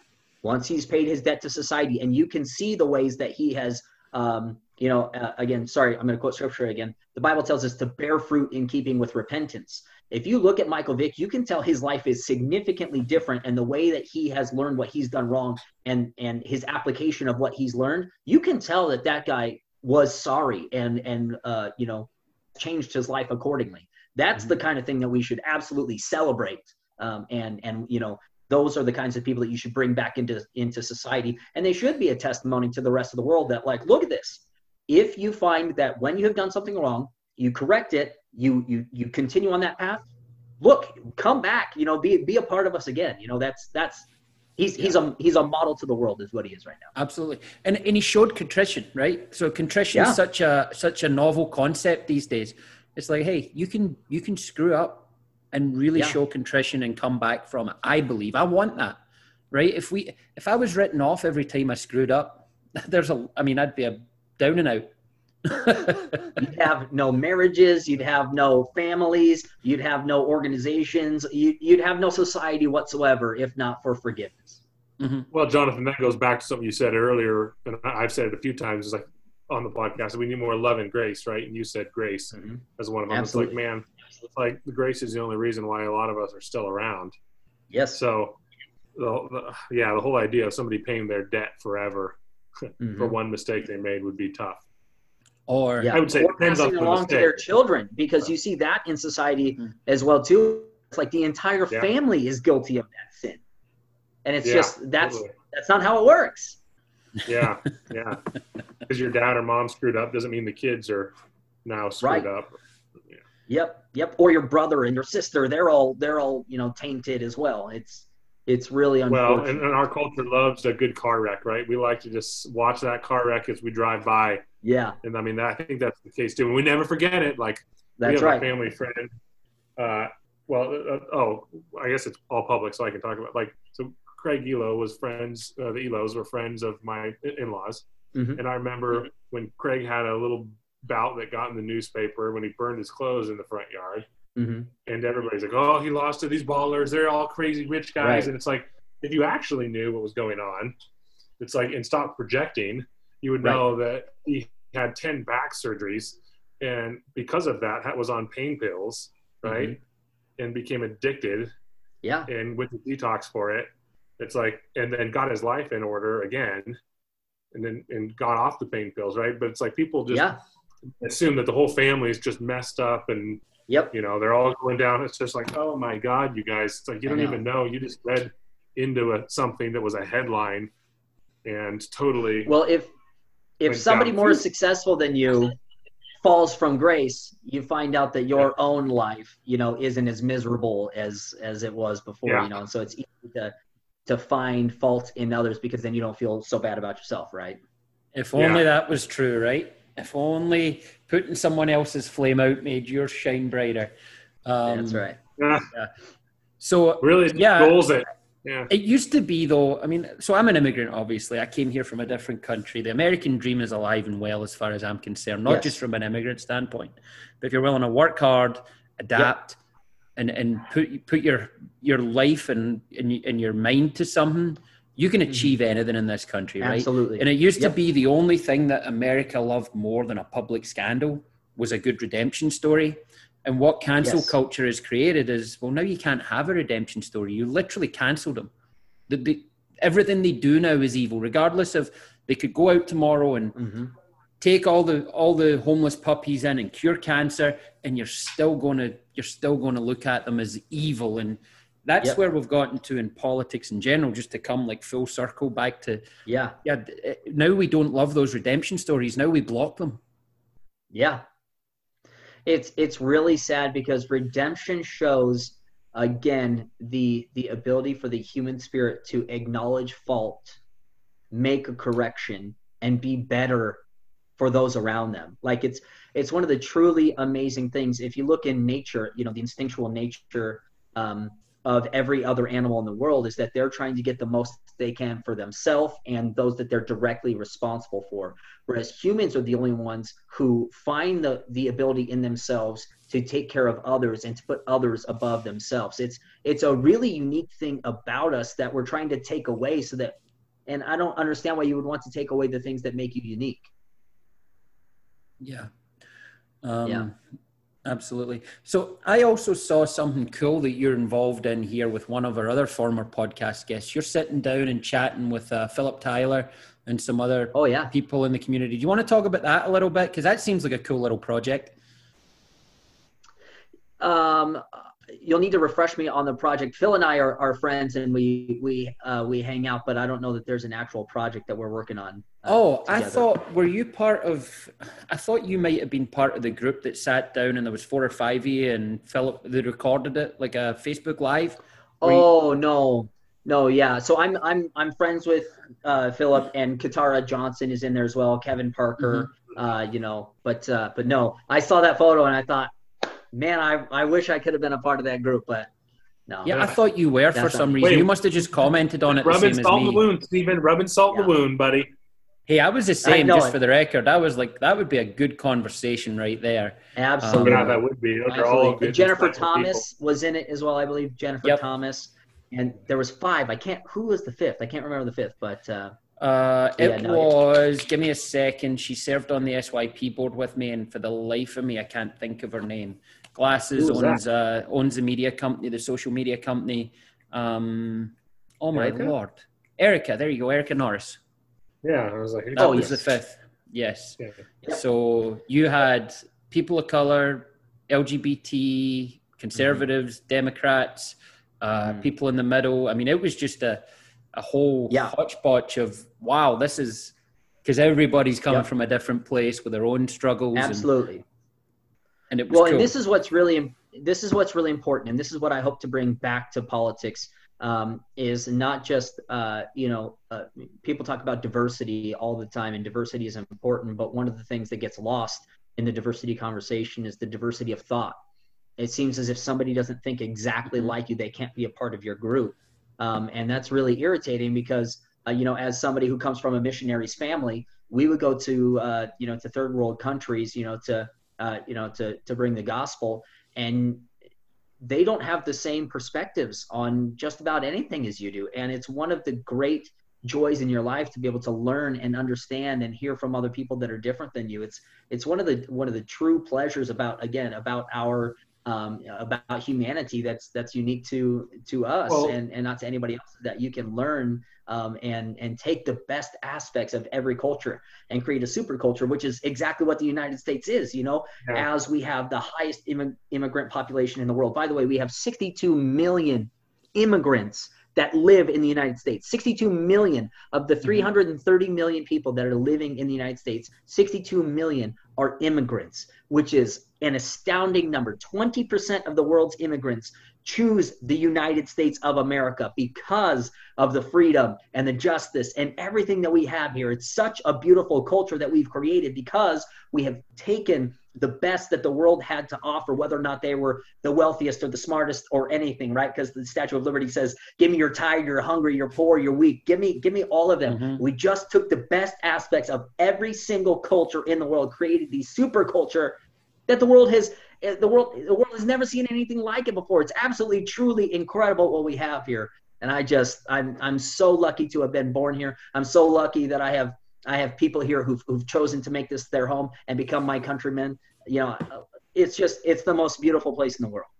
once he's paid his debt to society, and you can see the ways that he has, um, you know, uh, again, sorry, I'm going to quote scripture again. The Bible tells us to bear fruit in keeping with repentance. If you look at Michael Vick, you can tell his life is significantly different, and the way that he has learned what he's done wrong, and and his application of what he's learned, you can tell that that guy was sorry and and uh, you know changed his life accordingly. That's the kind of thing that we should absolutely celebrate, um, and and you know those are the kinds of people that you should bring back into into society and they should be a testimony to the rest of the world that like look at this if you find that when you have done something wrong you correct it you you you continue on that path look come back you know be be a part of us again you know that's that's he's he's a he's a model to the world is what he is right now Absolutely, and and he showed contrition, right? So contrition Yeah. is such a such a novel concept these days. It's like, hey, you can you can screw up and really Yeah. show contrition and come back from it. I believe I want that, right? If we if I was written off every time I screwed up, there's a. I mean, I'd be a down and out. you'd have no marriages you'd have no families you'd have no organizations you, you'd have no society whatsoever if not for forgiveness mm-hmm. Well, Jonathan, that goes back to something you said earlier, and I- I've said it a few times. Is like on the podcast, we need more love and grace, right? And you said grace mm-hmm. as one of them. Absolutely. It's like, man, it's like the grace is the only reason why a lot of us are still around. yes So, the, the, yeah, the whole idea of somebody paying their debt forever Mhm. for one mistake they made would be tough. or yeah. I would say or it depends on passing the along to their children because you see that in society Mhm. as well too. It's like the entire Yeah. family is guilty of that sin, and it's Yeah, just that's totally. that's not how it works. Yeah, yeah. Because your dad or mom screwed up doesn't mean the kids are now screwed Right. up. Yep, yep. Or your brother and your sister, they're all they're all you know tainted as well. It's it's really Well, unfortunate. and, and our culture loves a good car wreck, right? We like to just watch that car wreck as we drive by, yeah, and I mean, I think that's the case too. And we never forget it. Like we that's have right. a family friend. Uh, well, uh, oh, I guess it's all public, so I can talk about like so. Craig Ehlo was friends. Uh, the Ehlos were friends of my in-laws, Mhm. and I remember when Craig had a little bout that got in the newspaper when he burned his clothes in the front yard, hmm and everybody's like, "Oh, he lost to these ballers. They're all crazy rich guys." Right. And it's like, if you actually knew what was going on, it's like, and stop projecting, you would Right. know that he had ten back surgeries, and because of that, that was on pain pills, right? Mm-hmm. And became addicted, Yeah, and went to detox for it. It's like, and then got his life in order again, and then and got off the pain pills, right? But it's like people just yeah, assume that the whole family is just messed up and yep. you know they're all going down it's just like oh my god you guys it's like you don't know. even know you just read into a, something that was a headline and totally Well, if if somebody down. more successful than you falls from grace, you find out that your own life, you know, isn't as miserable as as it was before, Yeah. you know, and so it's easy to to find fault in others because then you don't feel so bad about yourself, right? If Yeah. only that was true, right? If only putting someone else's flame out made yours shine brighter. Um, That's right. yeah, So really Yeah. goals it yeah it used to be, though. I mean, so I'm an immigrant, obviously. I came here from a different country. The American dream is alive and well, as far as I'm concerned, not Yes. just from an immigrant standpoint. But if you're willing to work hard, adapt, and and put put your your life and and, and your mind to something, you can achieve anything in this country, right? Absolutely. And it used Yep. to be the only thing that America loved more than a public scandal was a good redemption story. And what cancel Yes. culture has created is well, now you can't have a redemption story. You literally cancelled them. The, the, everything they do now is evil, regardless of they could go out tomorrow and Mhm. take all the all the homeless puppies in and cure cancer, and you're still going to you're still going to look at them as evil, and that's Yep. where we've gotten to in politics in general. Just to come like full circle back to Yeah. yeah, eh, now we don't love those redemption stories. Now we block them. Yeah. It's it's really sad because redemption shows again the the ability for the human spirit to acknowledge fault, make a correction and be better for those around them. Like it's it's one of the truly amazing things if you look in nature, you know, the instinctual nature um, of every other animal in the world is that they're trying to get the most they can for themselves and those that they're directly responsible for whereas humans are the only ones who find the the ability in themselves to take care of others and to put others above themselves it's it's a really unique thing about us that we're trying to take away so that and i don't understand why you would want to take away the things that make you unique Yeah. Um, Yeah. Absolutely. So I also saw something cool that you're involved in here with one of our other former podcast guests. You're sitting down and chatting with uh, Philip Tyler and some other oh yeah people in the community. Do you want to talk about that a little bit? Because that seems like a cool little project. um you'll need to refresh me on the project phil and i are, are friends and we we uh we hang out but i don't know that there's an actual project that we're working on uh, Oh, I thought were you part of? I thought you might have been part of the group that sat down and there was four or five of you and Philip. They recorded it like a Facebook Live. Were you- Oh no, no, yeah. So I'm I'm I'm friends with uh, Philip and Katara Johnson is in there as well. Kevin Parker, Mm-hmm. uh, you know, but uh, but no, I saw that photo and I thought, man, I I wish I could have been a part of that group, but no. Yeah, I thought you were for some not- reason. Wait. you must have just commented on it the Rubbing same as salt in the wound, Stephen. Rubbing salt in Yeah. the wound, buddy. Hey, I was the same, just it. for the record. I was like, that would be a good conversation right there. Absolutely. Yeah, that would be. Those are all Absolutely. good. Jennifer insightful Thomas was in it as well, I believe. Jennifer Yep. Thomas, and there was five. I can't. Who was the fifth? I can't remember the fifth, but uh, Uh, Yeah, it no, was, give me a second. She served on the SYP board with me, and for the life of me, I can't think of her name. Glasses owns, uh, owns the media company, the social media company. Um, oh my Erica? lord. Erica, there you go, Erica Norris. People. Yeah, I was like, That Oh, was yes. the fifth. Yes. Yeah. So you had people of color, LGBT, conservatives, Democrats, uh, Mhm. people in the middle. I mean, it was just a, a whole Yeah. hodgepodge of wow, this is because everybody's coming Yep. from a different place with their own struggles. and- absolutely. And, it was well cool. and this is what's really this is what's really important and this is what i hope to bring back to politics um, is not just uh, you know uh, people talk about diversity all the time and diversity is important but one of the things that gets lost in the diversity conversation is the diversity of thought. It seems as if somebody doesn't think exactly Mhm. like you they can't be a part of your group. Um, and that's really irritating because uh, you know as somebody who comes from a missionary's family we would go to uh, you know to third world countries you know to uh, you know, to to bring the gospel, and they don't have the same perspectives on just about anything as you do. And it's one of the great joys in your life to be able to learn and understand and hear from other people that are different than you. It's it's one of the one of the true pleasures about again about our um, about humanity that's that's unique to to us Well- and and not to anybody else that you can learn um, and and take the best aspects of every culture and create a super culture, which is exactly what the United States is. You know, Yeah. as we have the highest Im- immigrant population in the world. By the way, we have 62 million immigrants that live in the United States. 62 million of the 330 million people that are living in the United States, 62 million are immigrants, which is an astounding number. 20% of the world's immigrants choose the United States of America because of the freedom and the justice and everything that we have here. It's such a beautiful culture that we've created because we have taken the best that the world had to offer, whether or not they were the wealthiest or the smartest or anything, right? Because the Statue of Liberty says, "Give me you're tired, you're hungry, you're poor, you're weak. Give me, give me all of them." Mhm. We just took the best aspects of every single culture in the world, created the super culture that the world has Uh, the world the world has never seen anything like it before. It's absolutely truly incredible what we have here. And I just I'm I'm so lucky to have been born here. I'm so lucky that I have I have people here who've who've chosen to make this their home and become my countrymen. You know, uh, it's just it's the most beautiful place in the world.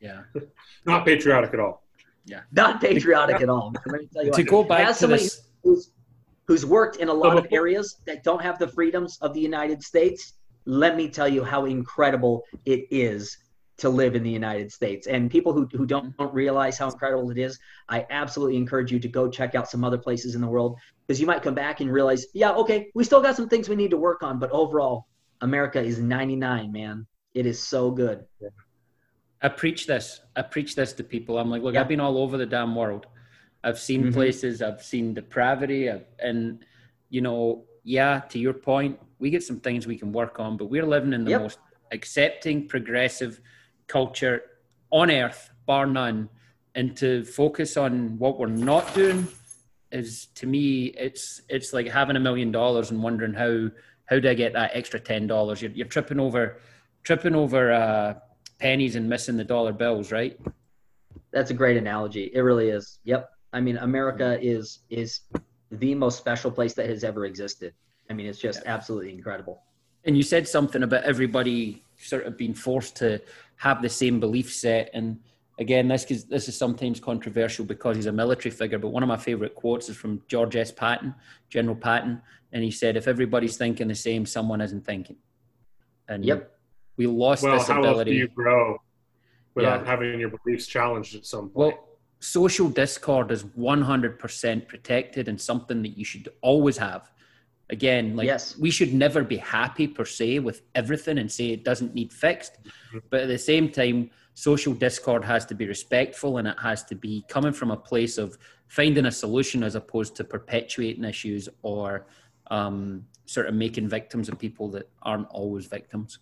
yeah. Not patriotic at all. Yeah. Not patriotic at all. Let me tell you To what. go back As to somebody this, who's, who's worked in a lot of areas that don't have the freedoms of the United States, let me tell you how incredible it is to live in the United States. And people who, who don't, don't realize how incredible it is, I absolutely encourage you to go check out some other places in the world because you might come back and realize, yeah, okay, we still got some things we need to work on, but overall, America is 99, man. It is so good. I preach this. I preach this to people. I'm like, look, Yeah. I've been all over the damn world. I've seen Mhm. places. I've seen depravity, I've, and you know, yeah. To your point, we get some things we can work on, but we're living in the Yep. most accepting, progressive culture on earth, bar none. And to focus on what we're not doing is, to me, it's it's like having a million dollars and wondering how how do I get that extra ten dollars? You're, you're tripping over tripping over uh, pennies and missing the dollar bills, right? That's a great analogy. It really is. Yep. I mean, America is is the most special place that has ever existed. I mean, it's just absolutely incredible. And you said something about everybody sort of being forced to have the same belief set. And again, this is, this is sometimes controversial because he's a military figure. But one of my favorite quotes is from George S. Patton, General Patton, and he said, "If everybody's thinking the same, someone isn't thinking." And Yep. we lost Well, this how else do you grow without Yeah. having your beliefs challenged at some point? Well, social discord is 100% protected and something that you should always have. Again, like Yes. we should never be happy per se with everything and say it doesn't need fixed. But at the same time, social discord has to be respectful and it has to be coming from a place of finding a solution as opposed to perpetuating issues or um, sort of making victims of people that aren't always victims.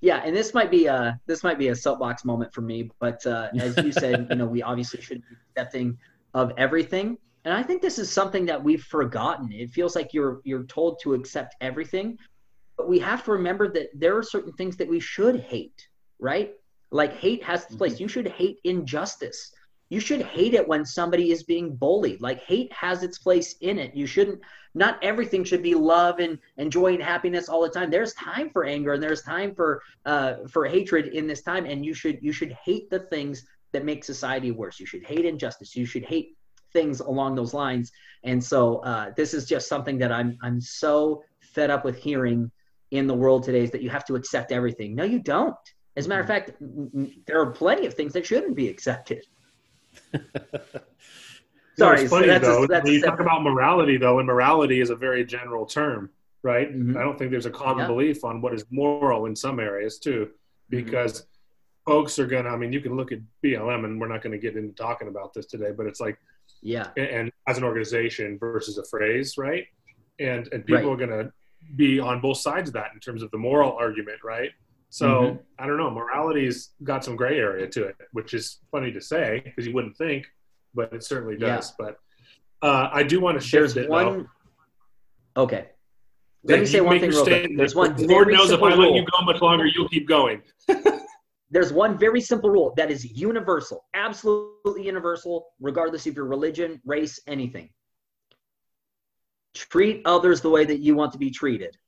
Yeah, and this might be a this might be a soapbox moment for me, but uh, as you said, you know, we obviously shouldn't be accepting of everything, and I think this is something that we've forgotten. It feels like you're you're told to accept everything, but we have to remember that there are certain things that we should hate, right? Like hate has its place. You should hate injustice. You should hate it when somebody is being bullied. Like hate has its place in it. You shouldn't not everything should be love and, and joy and happiness all the time. There's time for anger and there's time for uh, for hatred in this time, and you should you should hate the things that make society worse. You should hate injustice. You should hate things along those lines. And so uh, this is just something that I'm I'm so fed up with hearing in the world today is that you have to accept everything. No, you don't. As a matter of fact, there are plenty of things that shouldn't be accepted. Sorry, it's so funny that's though. a you talk about morality, though, and morality is a very general term, right? Mhm. I don't think there's a common Yeah. belief on what is moral in some areas too, because folks are gonna. I mean, you can look at BLM, and we're not going to get into talking about this today, but it's like, Yeah. and, and as an organization versus a phrase, right? And and people Right. are going to be on both sides of that in terms of the moral argument, right? So Mhm. I don't know. Morality's got some gray area to it, which is funny to say because you wouldn't think, but it certainly Yeah. does. But uh, I do want to There's it. one. though. Okay. Let me say one thing real quick. There's one Lord knows if I let you go much longer, you'll keep going. There's one very simple rule that is universal, absolutely universal, regardless of your religion, race, anything. Treat others the way that you want to be treated.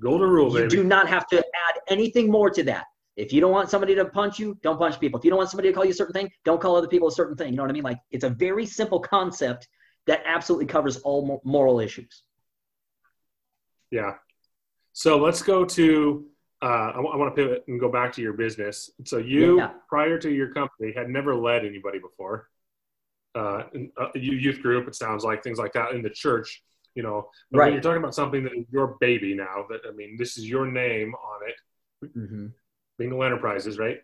Golden rule, You baby. do not have to add anything more to that. If you don't want somebody to punch you, don't punch people. If you don't want somebody to call you a certain thing, don't call other people a certain thing. You know what I mean? Like it's a very simple concept that absolutely covers all moral issues. Yeah. So let's go to. Uh, I, want to pivot and go back to your business. So you, Yeah. prior to your company, had never led anybody before. Uh, in a youth group, it sounds like things like that in the church. You know, but when Right. you're talking about something that is your baby now, that I mean, this is your name on it, Mm-hmm. Bingle Enterprises, right?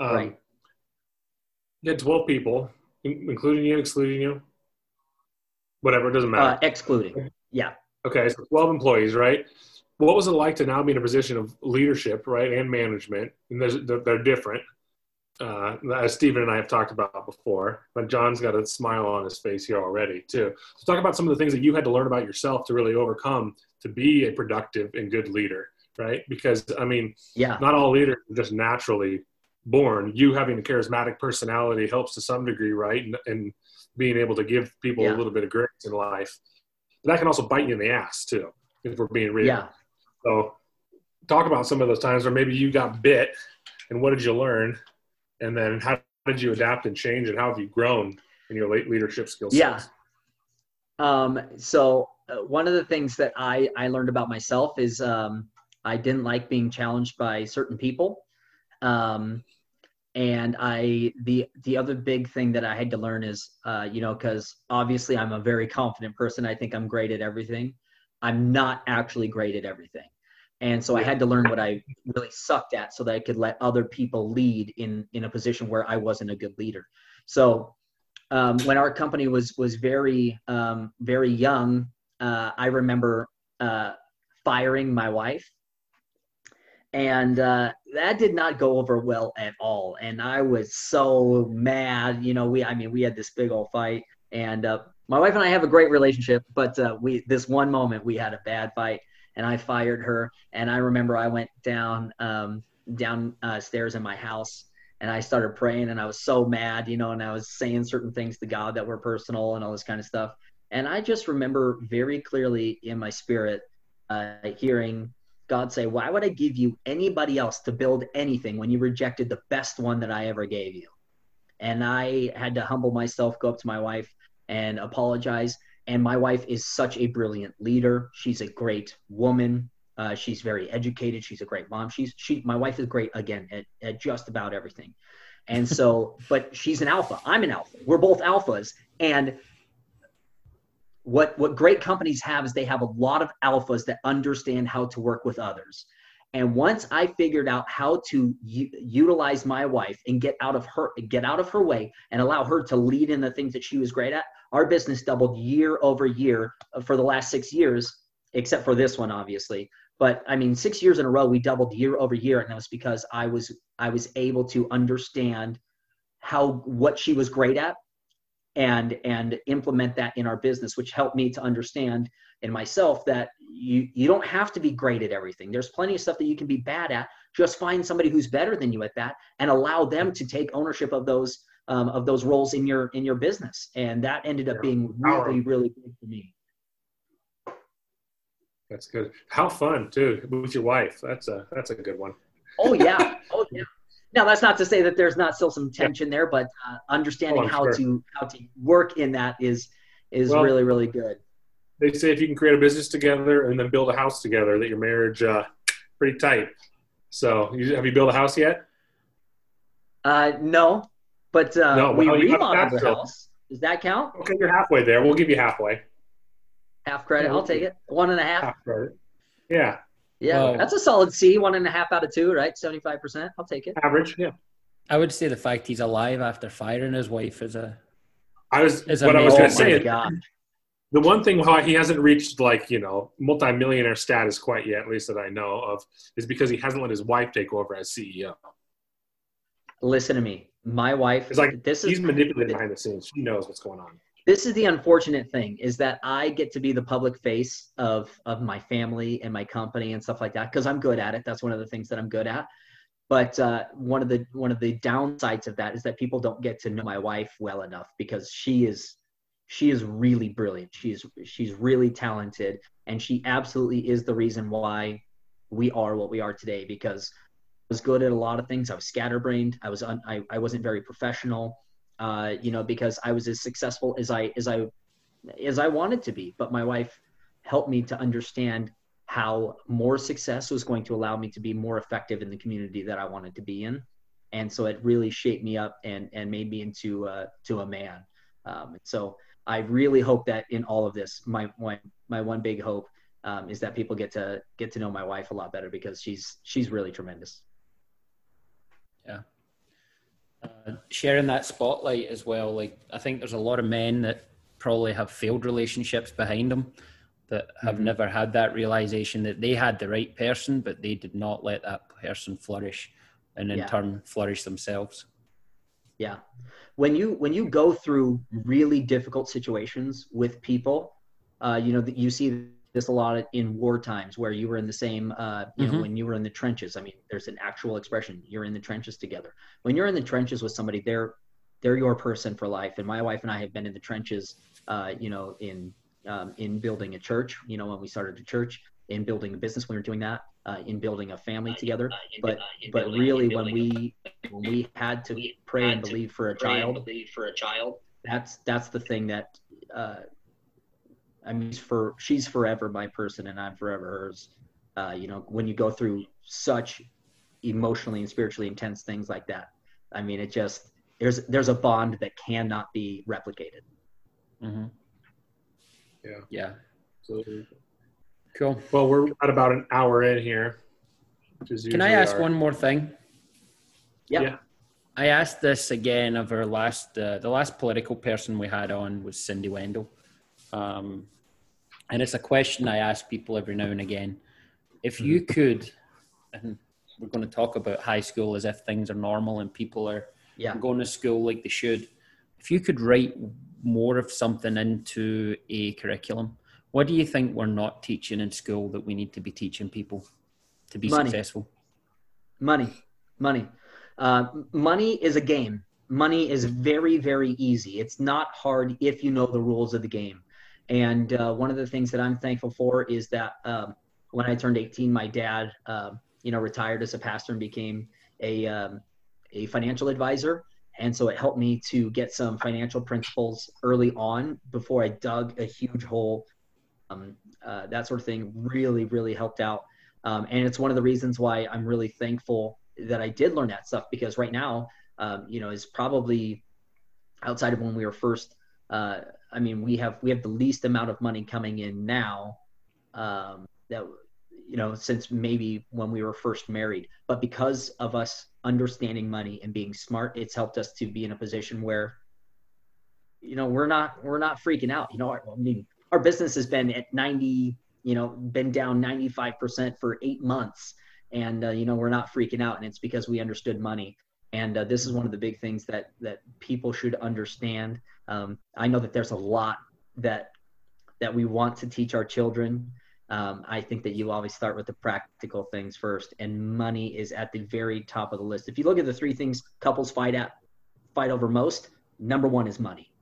Um, Right. You had 12 people, in- including you, excluding you, whatever, it doesn't matter. Uh, excluding. Yeah. Okay, so 12 employees, right? What was it like to now be in a position of leadership, right, and management? And there's, they're, they're different, uh, as Stephen and I have talked about before. But John's got a smile on his face here already, too. So, talk about some of the things that you had to learn about yourself to really overcome to be a productive and good leader, right? Because, I mean, Yeah. not all leaders are just naturally born. You having a charismatic personality helps to some degree, right? And, and being able to give people Yeah. a little bit of grace in life. But That can also bite you in the ass too, if we're being real. Yeah. So, talk about some of those times where maybe you got bit, and what did you learn, and then how did you adapt and change, and how have you grown in your late leadership skills? Yeah. Um, so uh, one of the things that I I learned about myself is um, I didn't like being challenged by certain people. Um, and I the the other big thing that I had to learn is uh, you know because obviously I'm a very confident person. I think I'm great at everything. I'm not actually great at everything. And so I had to learn what I really sucked at so that I could let other people lead in in a position where I wasn't a good leader. So um, when our company was was very um, very young, uh, I remember uh, firing my wife, and uh, that did not go over well at all. And I was so mad. You know, we I mean we had this big old fight, and uh, my wife and I have a great relationship, but uh, we this one moment we had a bad fight and I fired her. And I remember I went down um, downstairs uh, in my house and I started praying and I was so mad, you know, and I was saying certain things to God that were personal and all this kind of stuff. And I just remember very clearly in my spirit uh, hearing God say, Why would I give you anybody else to build anything when you rejected the best one that I ever gave you? And I had to humble myself, go up to my wife and apologize and my wife is such a brilliant leader. She's a great woman. Uh, she's very educated. She's a great mom. She's she. My wife is great again at, at just about everything. And so, but she's an alpha. I'm an alpha. We're both alphas. And what what great companies have is they have a lot of alphas that understand how to work with others. And once I figured out how to u- utilize my wife and get out of her get out of her way and allow her to lead in the things that she was great at, our business doubled year over year for the last six years, except for this one, obviously. But I mean, six years in a row, we doubled year over year, and that was because I was I was able to understand how what she was great at and and implement that in our business which helped me to understand in myself that you you don't have to be great at everything there's plenty of stuff that you can be bad at just find somebody who's better than you at that and allow them to take ownership of those um, of those roles in your in your business. And that ended up being really really good for me. That's good. How fun too with your wife. That's a that's a good one. Oh yeah. Oh yeah. Now that's not to say that there's not still some tension yeah. there but uh, understanding oh, how sure. to how to work in that is is well, really really good. they say if you can create a business together and then build a house together that your marriage uh pretty tight. So you, have you built a house yet? Uh no but uh, no, we remodeled the house. Does that count? Okay, you're halfway there. We'll give you halfway. Half credit. Yeah, I'll take it. One and a half. half credit. Yeah. Yeah, that's a solid C. One and a half out of two, right? Seventy-five percent. I'll take it. Average. Yeah. I would say the fact he's alive after firing his wife is a. I was. Is what I was going to say. The one thing why he hasn't reached like you know multimillionaire status quite yet, at least that I know of, is because he hasn't let his wife take over as CEO. Listen to me my wife is like this he's is manipulating behind the scenes. She knows what's going on. This is the unfortunate thing is that i get to be the public face of of my family and my company and stuff like that because i'm good at it. That's one of the things that i'm good at. But uh, one of the one of the downsides of that is that people don't get to know my wife well enough because she is she is really brilliant. She's she's really talented and she absolutely is the reason why we are what we are today because was good at a lot of things. I was scatterbrained. I was un, I, I wasn't very professional. Uh, you know, because I was as successful as I as I as I wanted to be. But my wife helped me to understand how more success was going to allow me to be more effective in the community that I wanted to be in. And so it really shaped me up and and made me into uh, to a man. Um, so I really hope that in all of this, my my my one big hope um, is that people get to get to know my wife a lot better because she's she's really tremendous. Yeah. Uh, sharing that spotlight as well. Like I think there's a lot of men that probably have failed relationships behind them that have mm-hmm. never had that realization that they had the right person, but they did not let that person flourish, and in yeah. turn flourish themselves. Yeah, when you when you go through really difficult situations with people, uh, you know that you see this a lot in war times where you were in the same uh, you mm-hmm. know when you were in the trenches i mean there's an actual expression you're in the trenches together when you're in the trenches with somebody they're they're your person for life and my wife and i have been in the trenches uh, you know in um, in building a church you know when we started a church in building a business when we were doing that uh, in building a family together but but really when we when we had to pray and believe for a child, believe for a child. that's that's the thing that uh, I mean, for she's forever my person and I'm forever hers. Uh, you know, when you go through such emotionally and spiritually intense things like that, I mean, it just there's there's a bond that cannot be replicated. Mm-hmm. Yeah. Yeah. So, Cool. well, we're at about an hour in here. Can I ask our- one more thing? Yeah. Yeah. I asked this again of our last, uh, the last political person we had on was Cindy Wendle. Um, and it's a question I ask people every now and again. If you Mm-hmm. could, and we're going to talk about high school as if things are normal and people are Yeah. going to school like they should. If you could write more of something into a curriculum, what do you think we're not teaching in school that we need to be teaching people to be Money. successful? Money, money, uh, money is a game. Money is very, very easy. It's not hard if you know the rules of the game. And uh, one of the things that I'm thankful for is that um, when I turned 18, my dad, um, you know, retired as a pastor and became a um, a financial advisor. And so it helped me to get some financial principles early on before I dug a huge hole. Um, uh, that sort of thing really, really helped out. Um, and it's one of the reasons why I'm really thankful that I did learn that stuff because right now, um, you know, is probably outside of when we were first. Uh, I mean, we have we have the least amount of money coming in now um, that you know since maybe when we were first married. But because of us understanding money and being smart, it's helped us to be in a position where you know we're not we're not freaking out. You know, I mean, our business has been at 90 you know been down 95% for eight months and uh, you know we're not freaking out and it's because we understood money and uh, this is one of the big things that that people should understand um, i know that there's a lot that that we want to teach our children um, i think that you always start with the practical things first and money is at the very top of the list if you look at the three things couples fight at fight over most number one is money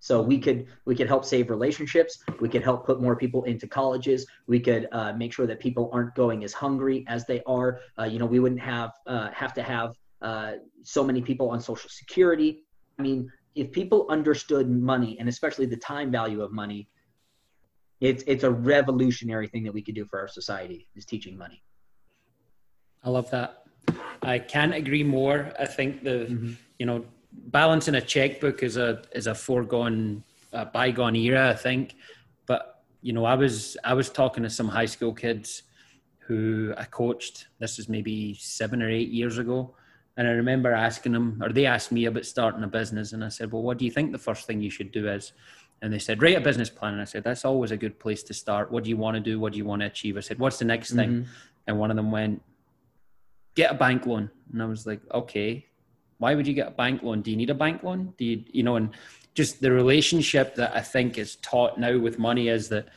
so we could we could help save relationships. We could help put more people into colleges. We could uh, make sure that people aren't going as hungry as they are. Uh, you know, we wouldn't have uh, have to have uh, so many people on Social Security. I mean, if people understood money and especially the time value of money, it's it's a revolutionary thing that we could do for our society is teaching money. I love that. I can't agree more. I think the you know balancing a checkbook is a is a foregone uh, bygone era. I think, but you know I was I was talking to some high school kids who I coached. This is maybe seven or eight years ago, and I remember asking them, or they asked me about starting a business, and I said, "Well, what do you think the first thing you should do is?" And they said, "Write a business plan." And I said, "That's always a good place to start. What do you want to do? What do you want to achieve?" I said, "What's the next thing?" Mm-hmm. And one of them went, "Get a bank loan." And I was like, "Okay, why would you get a bank loan? Do you need a bank loan? Do you, you know?" And just the relationship that I think is taught now with money is that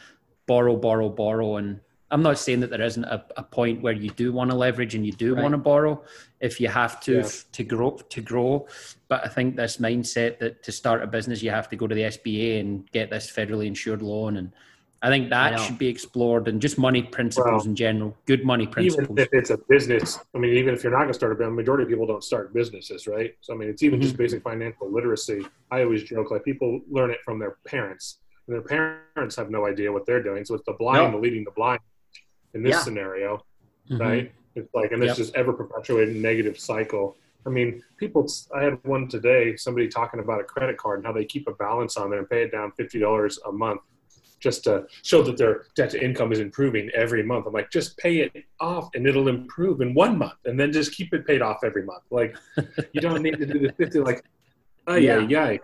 borrow, borrow, borrow, and I'm not saying that there isn't a, a point where you do want to leverage and you do Right. want to borrow if you have to Yeah. to grow to grow. But I think this mindset that to start a business you have to go to the SBA and get this federally insured loan, and I think that know. should be explored and just money principles Well, in general, good money principles. even if it's a business, I mean, even if you're not going to start a business, majority of people don't start businesses, right? So I mean, it's even Mm-hmm. just basic financial literacy. I always joke like people learn it from their parents, and their parents have no idea what they're doing. So it's the blind No. leading the blind in this Yeah. scenario, Mhm. right? It's like, and this Yep. just ever perpetuating negative cycle. I mean, people. I had one today. Somebody talking about a credit card and how they keep a balance on there and pay it down fifty dollars a month just to show that their debt to income is improving every month. I'm like, just pay it off and it'll improve in one month, and then just keep it paid off every month. Like, you don't need to do the fifty. Like, oh yeah, yeah.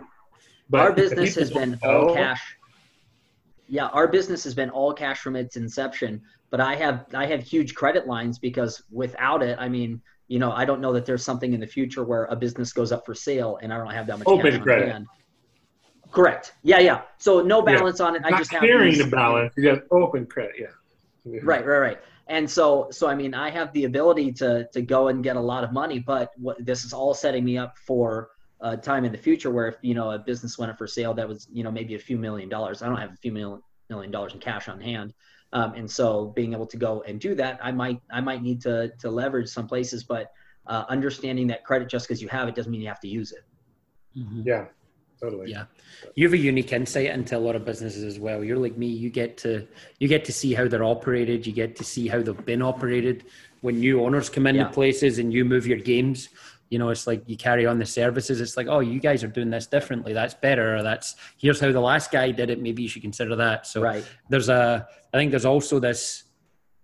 But our business has been all cash. Yeah, our business has been all cash from its inception. But I have I have huge credit lines because without it, I mean, you know, I don't know that there's something in the future where a business goes up for sale and I don't have that much Open cash on credit. hand. Correct. Yeah, yeah. So no Yeah. balance on it. I not just have carrying the balance. You got open credit. Yeah. Yeah. Right, right, right. And so, so I mean, I have the ability to to go and get a lot of money, but what this is all setting me up for a time in the future where if you know a business went up for sale that was you know maybe a few million dollars. I don't have a few million million dollars in cash on hand, um, and so being able to go and do that, I might I might need to to leverage some places, but uh, understanding that credit just because you have it doesn't mean you have to use it. Mhm. Yeah, totally. Yeah. You have a unique insight into a lot of businesses as well. You're like me. You get to you get to see how they're operated. You get to see how they've been operated. When new owners come into Yeah. places and you move your games, you know, it's like you carry on the services. It's like, oh, you guys are doing this differently. That's better. Or that's here's how the last guy did it. Maybe you should consider that. So Right. there's a I think there's also this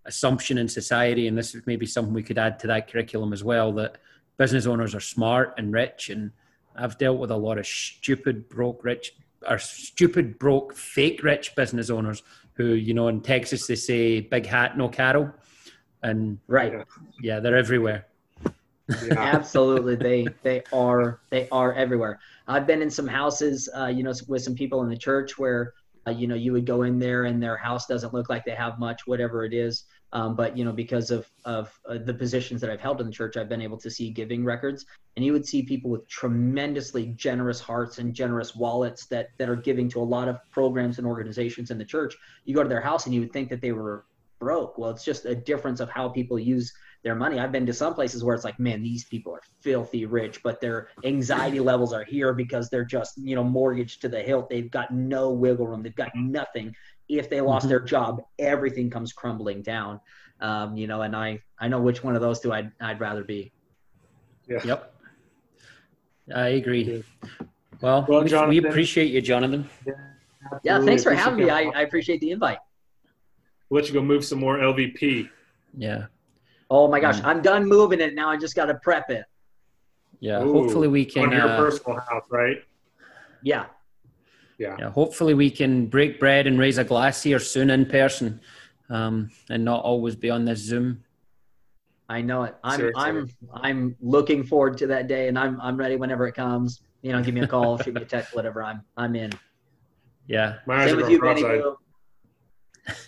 assumption in society, and this is maybe something we could add to that curriculum as well, that business owners are smart and rich. And I've dealt with a lot of stupid, broke, rich, or stupid, broke, fake rich business owners who, you know, in Texas they say big hat, no cattle. And Right. Yeah. yeah, they're everywhere. Yeah. Absolutely, they they are they are everywhere. I've been in some houses, uh, you know, with some people in the church where, uh, you know, you would go in there and their house doesn't look like they have much, whatever it is. Um, but you know, because of of uh, the positions that I've held in the church, I've been able to see giving records, and you would see people with tremendously generous hearts and generous wallets that that are giving to a lot of programs and organizations in the church. You go to their house and you would think that they were broke. Well, it's just a difference of how people use their money. I've been to some places where it's like, man, these people are filthy rich, but their anxiety levels are here because they're just, you know, mortgaged to the hilt. They've got no wiggle room. They've got nothing. If they lost Mhm. their job, everything comes crumbling down. Um, you know, and I, I know which one of those two I'd, I'd rather be. Yeah. Yep. I agree. Well, Well, we, we appreciate you, Jonathan. Yeah, yeah thanks for having me. I, Appreciate I appreciate the invite. We'll let you go move some more LVP. Yeah. Oh my gosh, Mm. I'm done moving it now. I just got to prep it. Yeah. Ooh, hopefully we can. On your uh, personal house, right? Yeah. Yeah. yeah, hopefully we can break bread and raise a glass here soon in person, um, and not always be on this Zoom. I know it. I'm Seriously. I'm I'm looking forward to that day, and I'm I'm ready whenever it comes. You know, give me a call, shoot me a text, whatever. I'm I'm in. Yeah. My eyes Same are with going you, Benny. cross-eyed. Boo.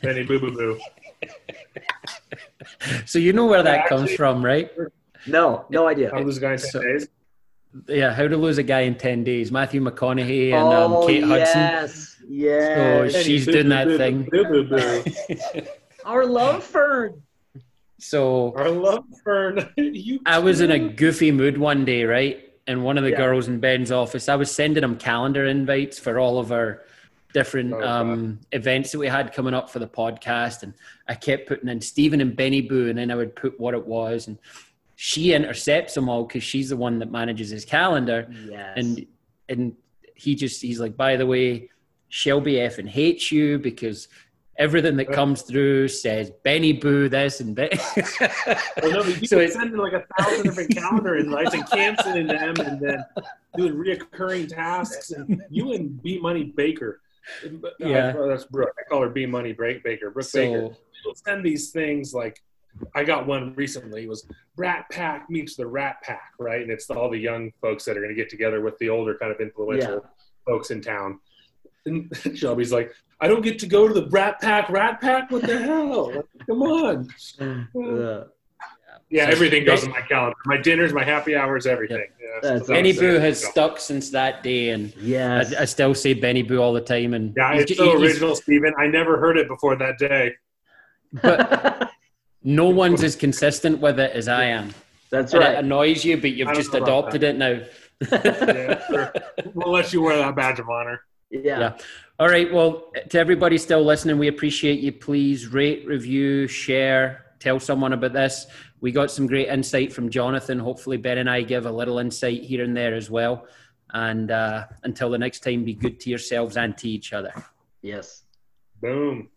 Benny boo boo boo. So you know where that Yeah, comes from, right? No, no idea. How to lose a guy in 10 So- days? Yeah. How to lose a guy in ten days? Matthew McConaughey and oh um, Kate Hudson. yes, yes. Oh, she's doing boo, that boo, thing. Our love fern. so Our love fern. you I was in a goofy mood one day, right? And one of the Yeah. girls in Ben's office, I was sending him calendar invites for all of our different Oh, um, events that we had coming up for the podcast. And I kept putting in Stephen and Benny Boo, and then I would put what it was. And she intercepts them all because she's the one that manages his calendar. Yes. And and he just he's like, by the way, Shelby F and hates you because everything that comes through says Benny Boo this and Ben. Well, no, you so so it's sending like a thousand different calendar invites and canceling them, and then doing reoccurring tasks. And you and B Money Baker, Yeah. that's Brooke. I call her B Money Break Baker. Brooke Baker. so People send these things like I got one recently. It was Rat Pack meets the Rat Pack, right? And it's all the young folks that are going to get together with the older kind of influential folks in town. And Shelby's like, I don't get to go to the Rat Pack, Rat Pack. What the hell? Like, come on. Ugh. Yeah, So everything goes in my calendar. My dinners, my happy hours, everything. Yeah, That's so Benny Boo has So- stuck since that day, and yeah, I, I still say Benny Boo all the time. And Yeah, he's- it's so he's- original, Stephen. I never heard it before that day. but no one's as consistent with it as I am. That's And it right. annoys you, but you've just adopted it now. Yeah, sure. We'll let you wear that badge of honor. yeah. Yeah. All right. Well, to everybody still listening, we appreciate you. Please rate, review, share, tell someone about this. We got some great insight from Jonathan. Hopefully, Ben and I give a little insight here and there as well. And uh, until the next time, be good to yourselves and to each other. Yes. Boom.